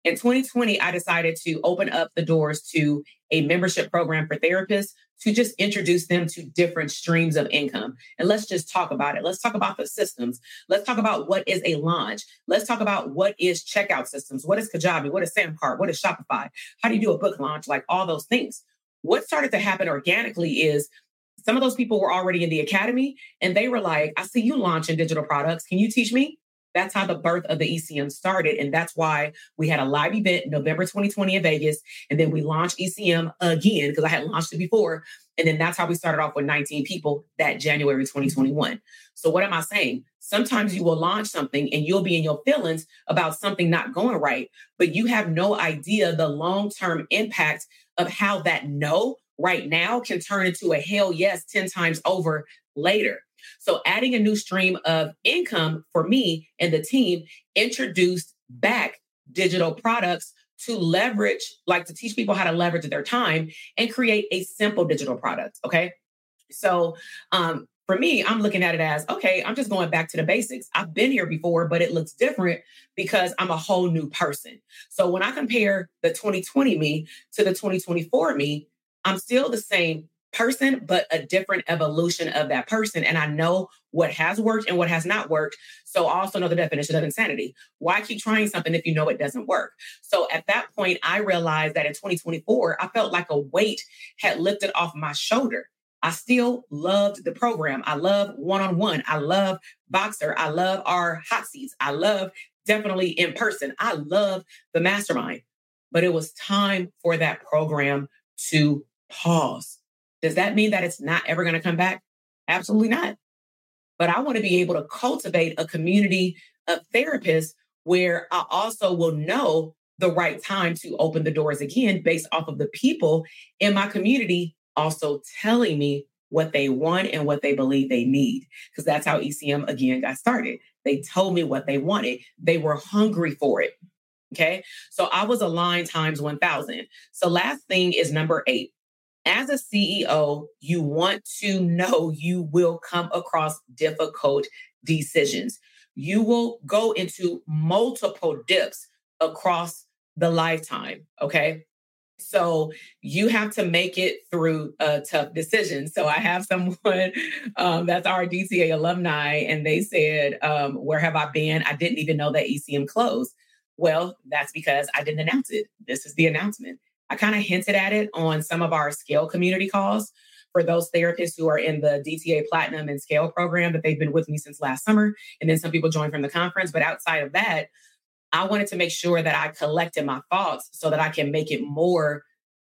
In 2020, I decided to open up the doors to a membership program for therapists to just introduce them to different streams of income. And let's just talk about it. Let's talk about the systems. Let's talk about what is a launch. Let's talk about what is checkout systems. What is Kajabi? What is Samcart? What is Shopify? How do you do a book launch? Like all those things. What started to happen organically is some of those people were already in the academy and they were like, I see you launching digital products. Can you teach me? That's how the birth of the ECM started. And that's why we had a live event November 2020 in Vegas. And then we launched ECM again because I had launched it before. And then that's how we started off with 19 people that January 2021. So, what am I saying? Sometimes you will launch something and you'll be in your feelings about something not going right, but you have no idea the long term impact of how that no right now can turn into a hell yes 10 times over later. So adding a new stream of income for me and the team introduced back digital products to leverage, like to teach people how to leverage their time and create a simple digital product. Okay. So um, for me, I'm looking at it as okay, I'm just going back to the basics. I've been here before, but it looks different because I'm a whole new person. So when I compare the 2020 me to the 2024 me, I'm still the same person, but a different evolution of that person. And I know what has worked and what has not worked. So I also know the definition of insanity. Why keep trying something if you know it doesn't work? So at that point, I realized that in 2024, I felt like a weight had lifted off my shoulder. I still loved the program. I love one on one. I love Voxer. I love our hot seats. I love definitely in person. I love the mastermind. But it was time for that program to pause does that mean that it's not ever going to come back? Absolutely not. But I want to be able to cultivate a community of therapists where I also will know the right time to open the doors again based off of the people in my community also telling me what they want and what they believe they need. Because that's how ECM again got started. They told me what they wanted, they were hungry for it. Okay. So I was aligned times 1000. So last thing is number eight as a CEO, you want to know you will come across difficult decisions. You will go into multiple dips across the lifetime. Okay. So you have to make it through a tough decision. So I have someone um, that's our DTA alumni, and they said, um, Where have I been? I didn't even know that ECM closed. Well, that's because I didn't announce it. This is the announcement. I kind of hinted at it on some of our scale community calls for those therapists who are in the DTA Platinum and Scale program that they've been with me since last summer. And then some people joined from the conference. But outside of that, I wanted to make sure that I collected my thoughts so that I can make it more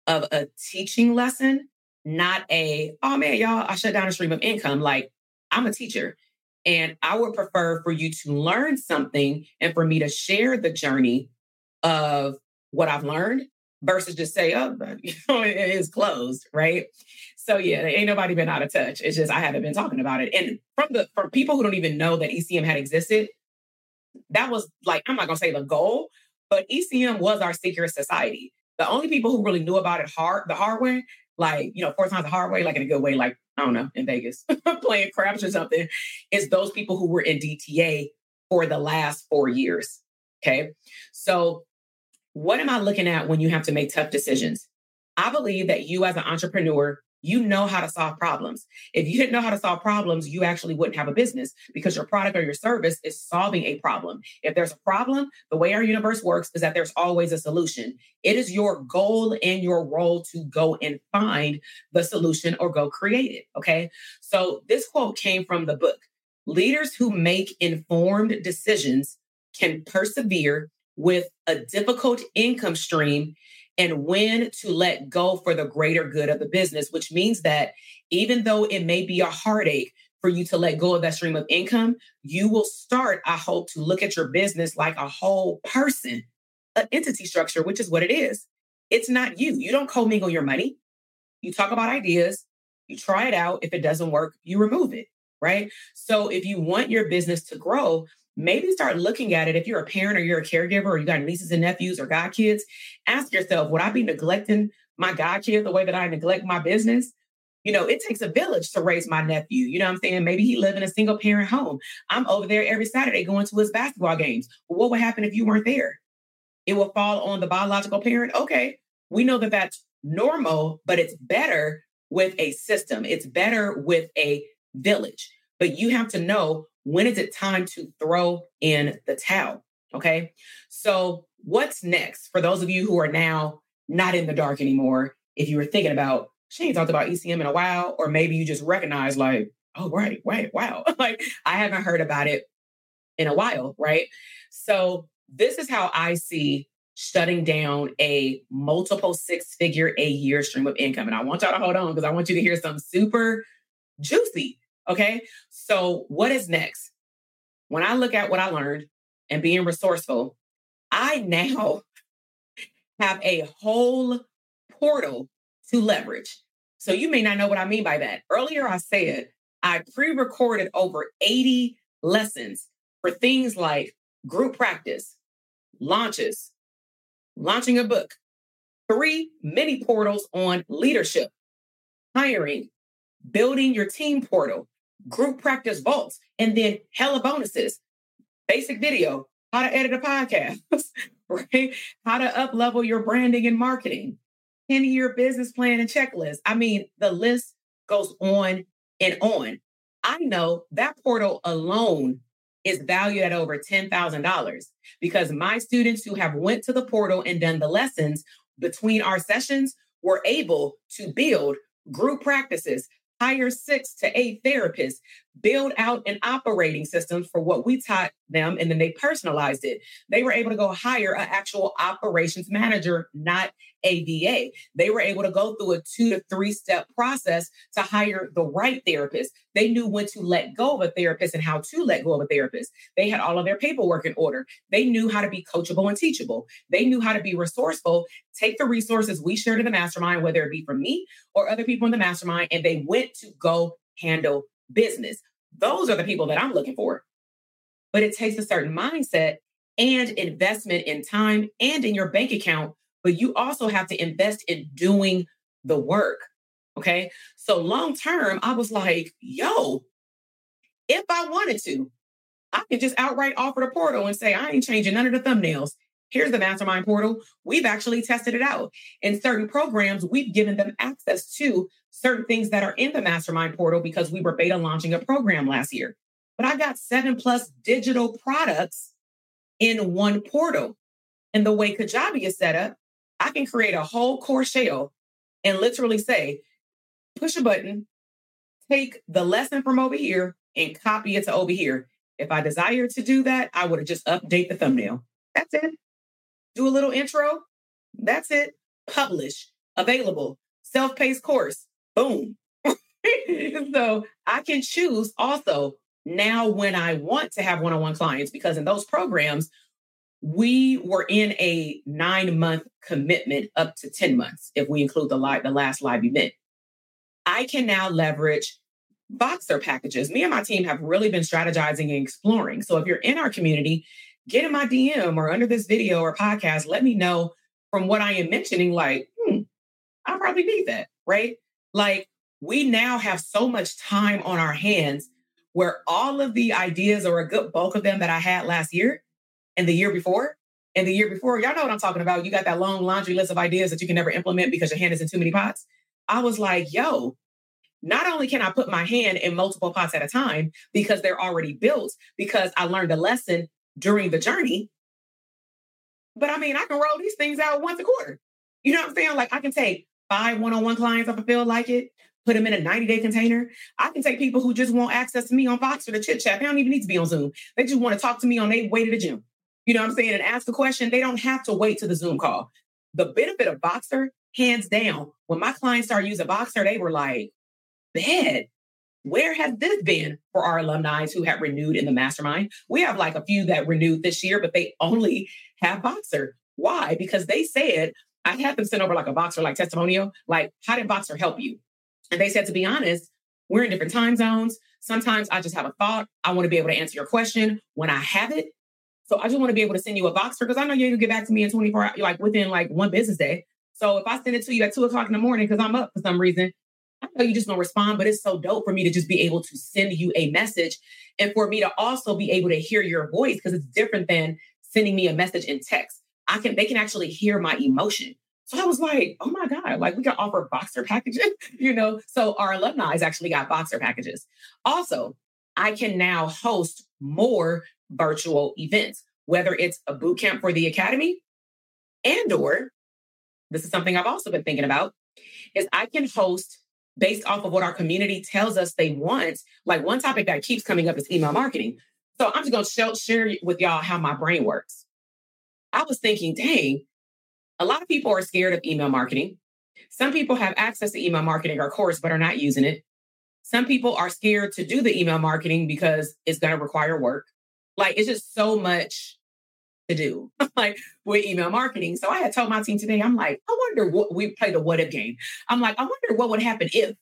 of a teaching lesson, not a, oh man, y'all, I shut down a stream of income. Like I'm a teacher. And I would prefer for you to learn something and for me to share the journey of what I've learned versus just say, oh, know, it is closed, right? So yeah, ain't nobody been out of touch. It's just I haven't been talking about it. And from the from people who don't even know that ECM had existed, that was like, I'm not gonna say the goal, but ECM was our secret society. The only people who really knew about it hard, the hard way, like, you know, four times the hard way, like in a good way, like, I don't know, in Vegas, playing craps or something, is those people who were in DTA for the last four years. Okay. So, what am I looking at when you have to make tough decisions? I believe that you, as an entrepreneur, you know how to solve problems. If you didn't know how to solve problems, you actually wouldn't have a business because your product or your service is solving a problem. If there's a problem, the way our universe works is that there's always a solution. It is your goal and your role to go and find the solution or go create it. Okay. So this quote came from the book Leaders who make informed decisions can persevere with a difficult income stream and when to let go for the greater good of the business, which means that even though it may be a heartache for you to let go of that stream of income, you will start, I hope, to look at your business like a whole person, an entity structure, which is what it is. It's not you. You don't commingle your money. You talk about ideas, you try it out. If it doesn't work, you remove it, right? So if you want your business to grow, maybe start looking at it. If you're a parent or you're a caregiver or you got nieces and nephews or god kids, ask yourself, would I be neglecting my god kid the way that I neglect my business? You know, it takes a village to raise my nephew. You know what I'm saying? Maybe he live in a single parent home. I'm over there every Saturday going to his basketball games. Well, what would happen if you weren't there? It will fall on the biological parent. Okay, we know that that's normal, but it's better with a system. It's better with a village. But you have to know when is it time to throw in the towel? Okay. So, what's next for those of you who are now not in the dark anymore? If you were thinking about, she ain't talked about ECM in a while, or maybe you just recognize, like, oh, right, right, wow. like, I haven't heard about it in a while, right? So, this is how I see shutting down a multiple six figure a year stream of income. And I want y'all to hold on because I want you to hear some super juicy Okay. So, what is next? When I look at what I learned and being resourceful, I now have a whole portal to leverage. So, you may not know what I mean by that. Earlier, I said I pre recorded over 80 lessons for things like group practice, launches, launching a book, three mini portals on leadership, hiring, building your team portal, group practice vaults, and then hella bonuses. Basic video, how to edit a podcast, right? How to up level your branding and marketing, 10 year business plan and checklist. I mean, the list goes on and on. I know that portal alone is valued at over $10,000 because my students who have went to the portal and done the lessons between our sessions were able to build group practices, hire six to eight therapists, build out an operating system for what we taught them, and then they personalized it. They were able to go hire an actual operations manager, not AVA. They were able to go through a two to three step process to hire the right therapist. They knew when to let go of a therapist and how to let go of a therapist. They had all of their paperwork in order. They knew how to be coachable and teachable. They knew how to be resourceful, take the resources we shared in the mastermind, whether it be from me or other people in the mastermind, and they went to go handle business. Those are the people that I'm looking for. But it takes a certain mindset and investment in time and in your bank account but you also have to invest in doing the work. Okay. So long term, I was like, yo, if I wanted to, I could just outright offer the portal and say, I ain't changing none of the thumbnails. Here's the mastermind portal. We've actually tested it out. In certain programs, we've given them access to certain things that are in the mastermind portal because we were beta launching a program last year. But I got seven plus digital products in one portal. And the way Kajabi is set up, I can create a whole course shell and literally say, push a button, take the lesson from over here and copy it to over here. If I desire to do that, I would just update the thumbnail. That's it. Do a little intro. That's it. Publish. Available. Self-paced course. Boom. so I can choose also now when I want to have one-on-one clients because in those programs, we were in a nine month commitment up to 10 months if we include the live the last live event i can now leverage Voxer packages me and my team have really been strategizing and exploring so if you're in our community get in my dm or under this video or podcast let me know from what i am mentioning like hmm, i probably need that right? Like we now have so much time on our hands where all of the ideas or a good bulk of them that I had last year and the year before and the year before, y'all know what I'm talking about. You got that long laundry list of ideas that you can never implement because your hand is in too many pots. I was like, yo, not only can I put my hand in multiple pots at a time because they're already built, because I learned a lesson during the journey, but I mean, I can roll these things out once a quarter. You know what I'm saying? Like I can take five one-on-one clients if I feel like it, put them in a 90-day container. I can take people who just want access to me on Voxer to chit chat. They don't even need to be on Zoom. They just want to talk to me on their way to the gym. You know what I'm saying? And ask a question. They don't have to wait to the Zoom call. The benefit of Voxer, hands down, when my clients started using Voxer, they were like, bad. Where has this been for our alumni who have renewed in the mastermind? We have like a few that renewed this year, but they only have Voxer. Why? Because they said, I had them send over like a Voxer, like testimonial, like, how did Voxer help you? And they said, to be honest, we're in different time zones. Sometimes I just have a thought. I want to be able to answer your question when I have it. So I just want to be able to send you a Voxer because I know you're going to get back to me in 24 hours, like within like one business day. So if I send it to you at two o'clock in the morning because I'm up for some reason, I know you just don't respond, but it's so dope for me to just be able to send you a message and for me to also be able to hear your voice because it's different than sending me a message in text. I can, they can actually hear my emotion. So I was like, oh my God, like we can offer Voxer packages, you know? So our alumni has actually got Voxer packages. Also, I can now host more virtual events, whether it's a boot camp for the academy and or this is something I've also been thinking about is I can host based off of what our community tells us they want. Like one topic that keeps coming up is email marketing. So I'm just going to share with y'all how my brain works. I was thinking, dang, a lot of people are scared of email marketing. Some people have access to email marketing or course, but are not using it. Some people are scared to do the email marketing because it's going to require work. Like it's just so much to do, like with email marketing. So I had told my team today, I'm like, I wonder what we played a what if game. I'm like, I wonder what would happen if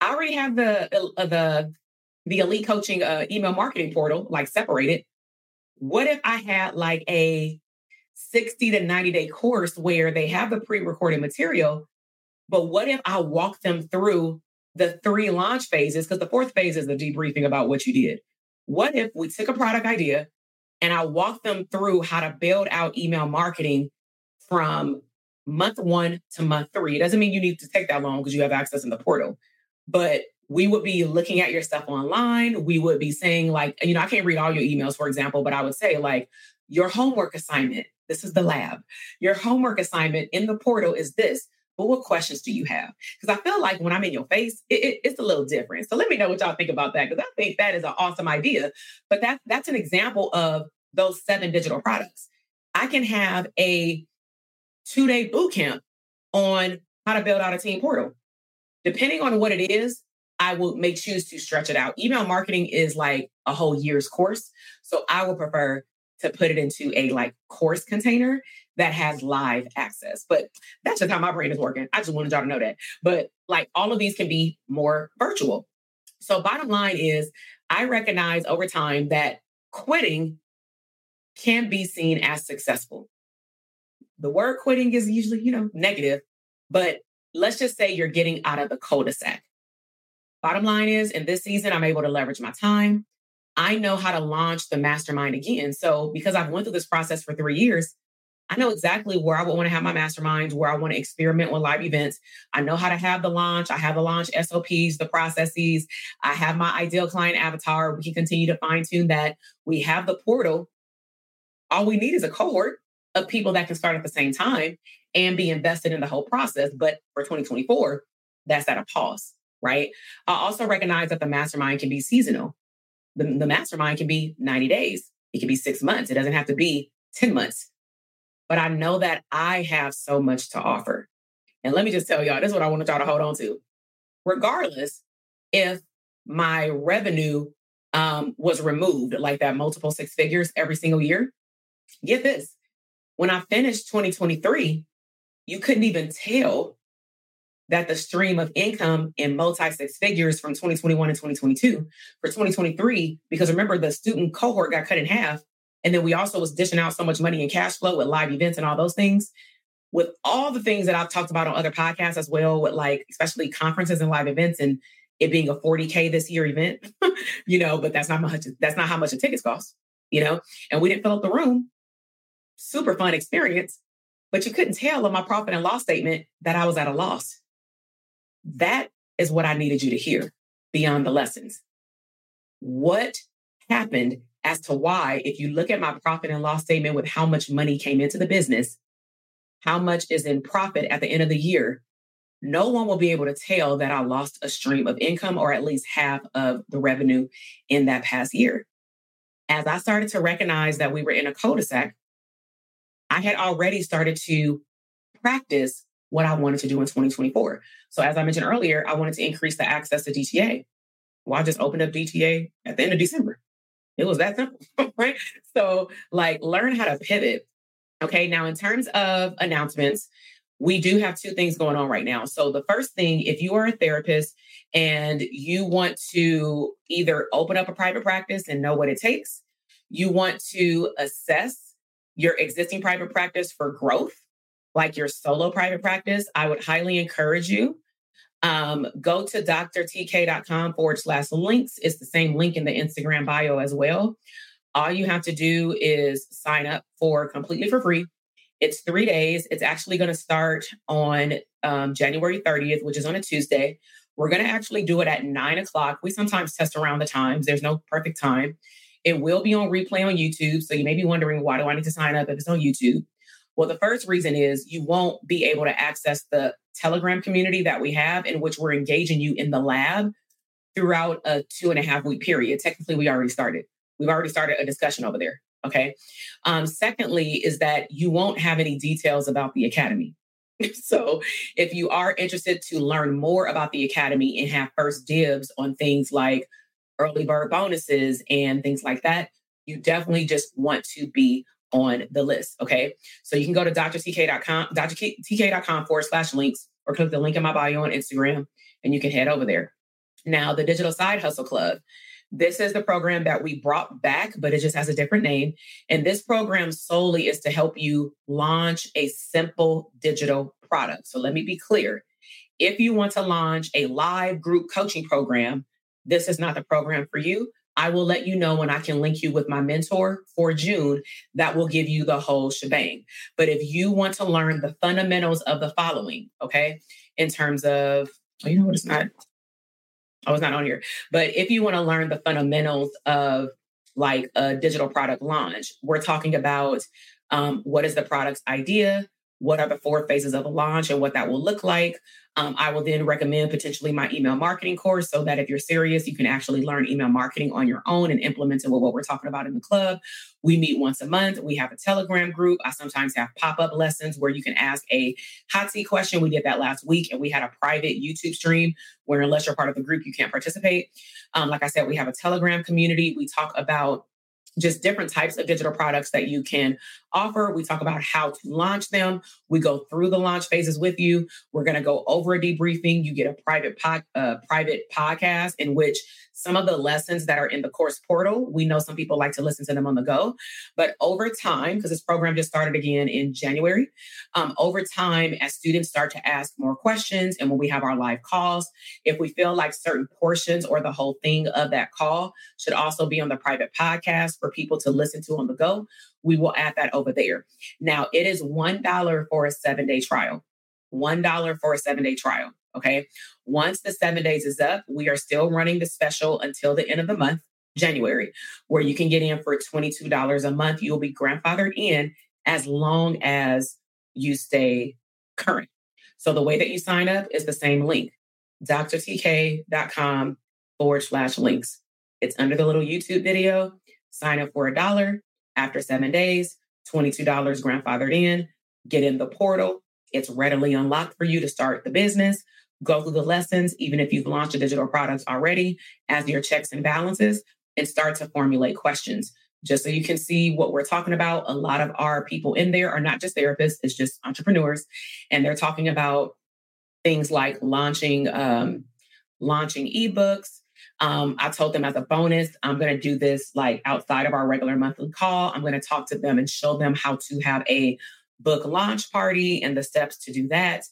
I already have the uh, the the elite coaching uh, email marketing portal like separated. What if I had like a 60 to 90 day course where they have the pre-recorded material, but what if I walk them through the three launch phases? Because the fourth phase is the debriefing about what you did. What if we took a product idea, and I walk them through how to build out email marketing from month one to month three. It doesn't mean you need to take that long because you have access in the portal, but we would be looking at your stuff online. We would be saying, like, you know, I can't read all your emails, for example, but I would say, like, your homework assignment, this is the lab. Your homework assignment in the portal is this. But what questions do you have? Because I feel like when I'm in your face, it, it, it's a little different. So let me know what y'all think about that because I think that is an awesome idea. But that, that's an example of those seven digital products. I can have a two day boot camp on how to build out a team portal. Depending on what it is, I will may choose to stretch it out. Email marketing is like a whole year's course. So I would prefer to put it into a like course container that has live access. But that's just how my brain is working. I just wanted y'all to know that. But like all of these can be more virtual. So bottom line is I recognize over time that quitting can be seen as successful. The word quitting is usually, you know, negative, but let's just say you're getting out of the cul-de-sac. Bottom line is in this season, I'm able to leverage my time. I know how to launch the mastermind again. So because I've went through this process for three years, I know exactly where I would want to have my masterminds, where I want to experiment with live events. I know how to have the launch. I have the launch SOPs, the processes. I have my ideal client avatar. We can continue to fine tune that. We have the portal. All we need is a cohort of people that can start at the same time and be invested in the whole process. But for 2024, that's at a pause, right? I also recognize that the mastermind can be seasonal the, the mastermind can be 90 days, it can be six months, it doesn't have to be 10 months. But I know that I have so much to offer. And let me just tell y'all, this is what I want y'all to hold on to. Regardless if my revenue um, was removed, like that multiple six figures every single year, get this. When I finished 2023, you couldn't even tell that the stream of income in multi six figures from 2021 and 2022 for 2023, because remember the student cohort got cut in half. And then we also was dishing out so much money in cash flow with live events and all those things. with all the things that I've talked about on other podcasts as well, with like especially conferences and live events and it being a 40K this year event, you know, but that's not much, that's not how much the tickets cost, you know, and we didn't fill up the room. Super fun experience, but you couldn't tell on my profit and loss statement that I was at a loss. That is what I needed you to hear beyond the lessons. What happened as to why, if you look at my profit and loss statement with how much money came into the business, how much is in profit at the end of the year, no one will be able to tell that I lost a stream of income or at least half of the revenue in that past year. As I started to recognize that we were in a cul-de-sac, I had already started to practice what I wanted to do in 2024. So as I mentioned earlier, I wanted to increase the access to DTA. Well, I just opened up DTA at the end of December. It was that simple, right? So like learn how to pivot. Okay. Now, in terms of announcements, we do have two things going on right now. So the first thing, if you are a therapist and you want to either open up a private practice and know what it takes, you want to assess your existing private practice for growth, like your solo private practice, I would highly encourage you um, go to drtk.com forward slash links. It's the same link in the Instagram bio as well. All you have to do is sign up for completely for free. It's three days. It's actually going to start on um, January 30th, which is on a Tuesday. We're going to actually do it at nine o'clock. We sometimes test around the times, there's no perfect time. It will be on replay on YouTube. So you may be wondering, why do I need to sign up if it's on YouTube? Well, the first reason is you won't be able to access the Telegram community that we have, in which we're engaging you in the lab throughout a two and a half week period. Technically, we already started. We've already started a discussion over there. Okay. Um, secondly, is that you won't have any details about the academy. so, if you are interested to learn more about the academy and have first dibs on things like early bird bonuses and things like that, you definitely just want to be on the list. Okay. So you can go to drtk.com, drtk.com forward slash links or click the link in my bio on Instagram and you can head over there. Now, the Digital Side Hustle Club. This is the program that we brought back, but it just has a different name. And this program solely is to help you launch a simple digital product. So let me be clear. If you want to launch a live group coaching program, this is not the program for you. I will let you know when I can link you with my mentor for June that will give you the whole shebang. But if you want to learn the fundamentals of the following, okay, in terms of, oh, you know what, it's not, I was not on here. But if you want to learn the fundamentals of like a digital product launch, we're talking about um, what is the product's idea, what are the four phases of a launch and what that will look like. Um, I will then recommend potentially my email marketing course so that if you're serious, you can actually learn email marketing on your own and implement it with what we're talking about in the club. We meet once a month. We have a Telegram group. I sometimes have pop up lessons where you can ask a hot seat question. We did that last week and we had a private YouTube stream where, unless you're part of the group, you can't participate. Um, like I said, we have a Telegram community. We talk about just different types of digital products that you can offer. We talk about how to launch them. We go through the launch phases with you. We're going to go over a debriefing. You get a private pod, uh, private podcast in which some of the lessons that are in the course portal, we know some people like to listen to them on the go. But over time, because this program just started again in January, um, over time, as students start to ask more questions and when we have our live calls, if we feel like certain portions or the whole thing of that call should also be on the private podcast for people to listen to on the go, we will add that over there. Now, it is $1 for a seven day trial. $1 for a seven day trial. Okay. Once the seven days is up, we are still running the special until the end of the month, January, where you can get in for $22 a month. You'll be grandfathered in as long as you stay current. So the way that you sign up is the same link drtk.com forward slash links. It's under the little YouTube video. Sign up for a dollar after seven days, $22 grandfathered in, get in the portal. It's readily unlocked for you to start the business go through the lessons, even if you've launched a digital product already, as your checks and balances, and start to formulate questions. Just so you can see what we're talking about, a lot of our people in there are not just therapists, it's just entrepreneurs. And they're talking about things like launching um, launching ebooks. Um, I told them as a bonus, I'm going to do this like outside of our regular monthly call. I'm going to talk to them and show them how to have a book launch party and the steps to do that.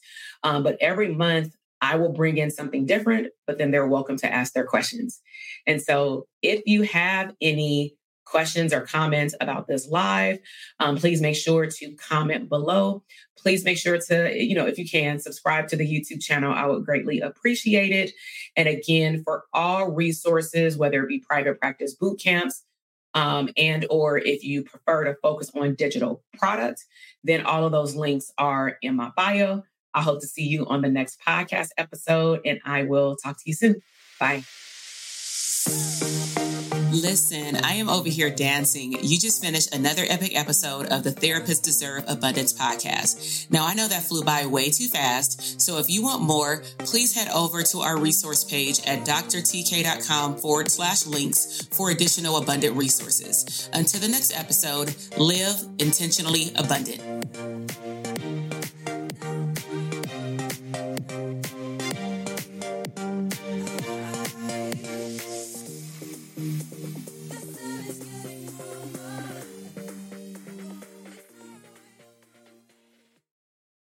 Um, but every month, I will bring in something different, but then they're welcome to ask their questions. And so if you have any questions or comments about this live, um, please make sure to comment below. Please make sure to, you know, if you can, subscribe to the YouTube channel. I would greatly appreciate it. And again, for all resources, whether it be private practice boot camps, um, and or if you prefer to focus on digital products, then all of those links are in my bio. I hope to see you on the next podcast episode, and I will talk to you soon. Bye. Listen, I am over here dancing. You just finished another epic episode of the Therapists Deserve Abundance podcast. Now, I know that flew by way too fast. So if you want more, please head over to our resource page at drtk.com forward slash links for additional abundant resources. Until the next episode, live intentionally abundant.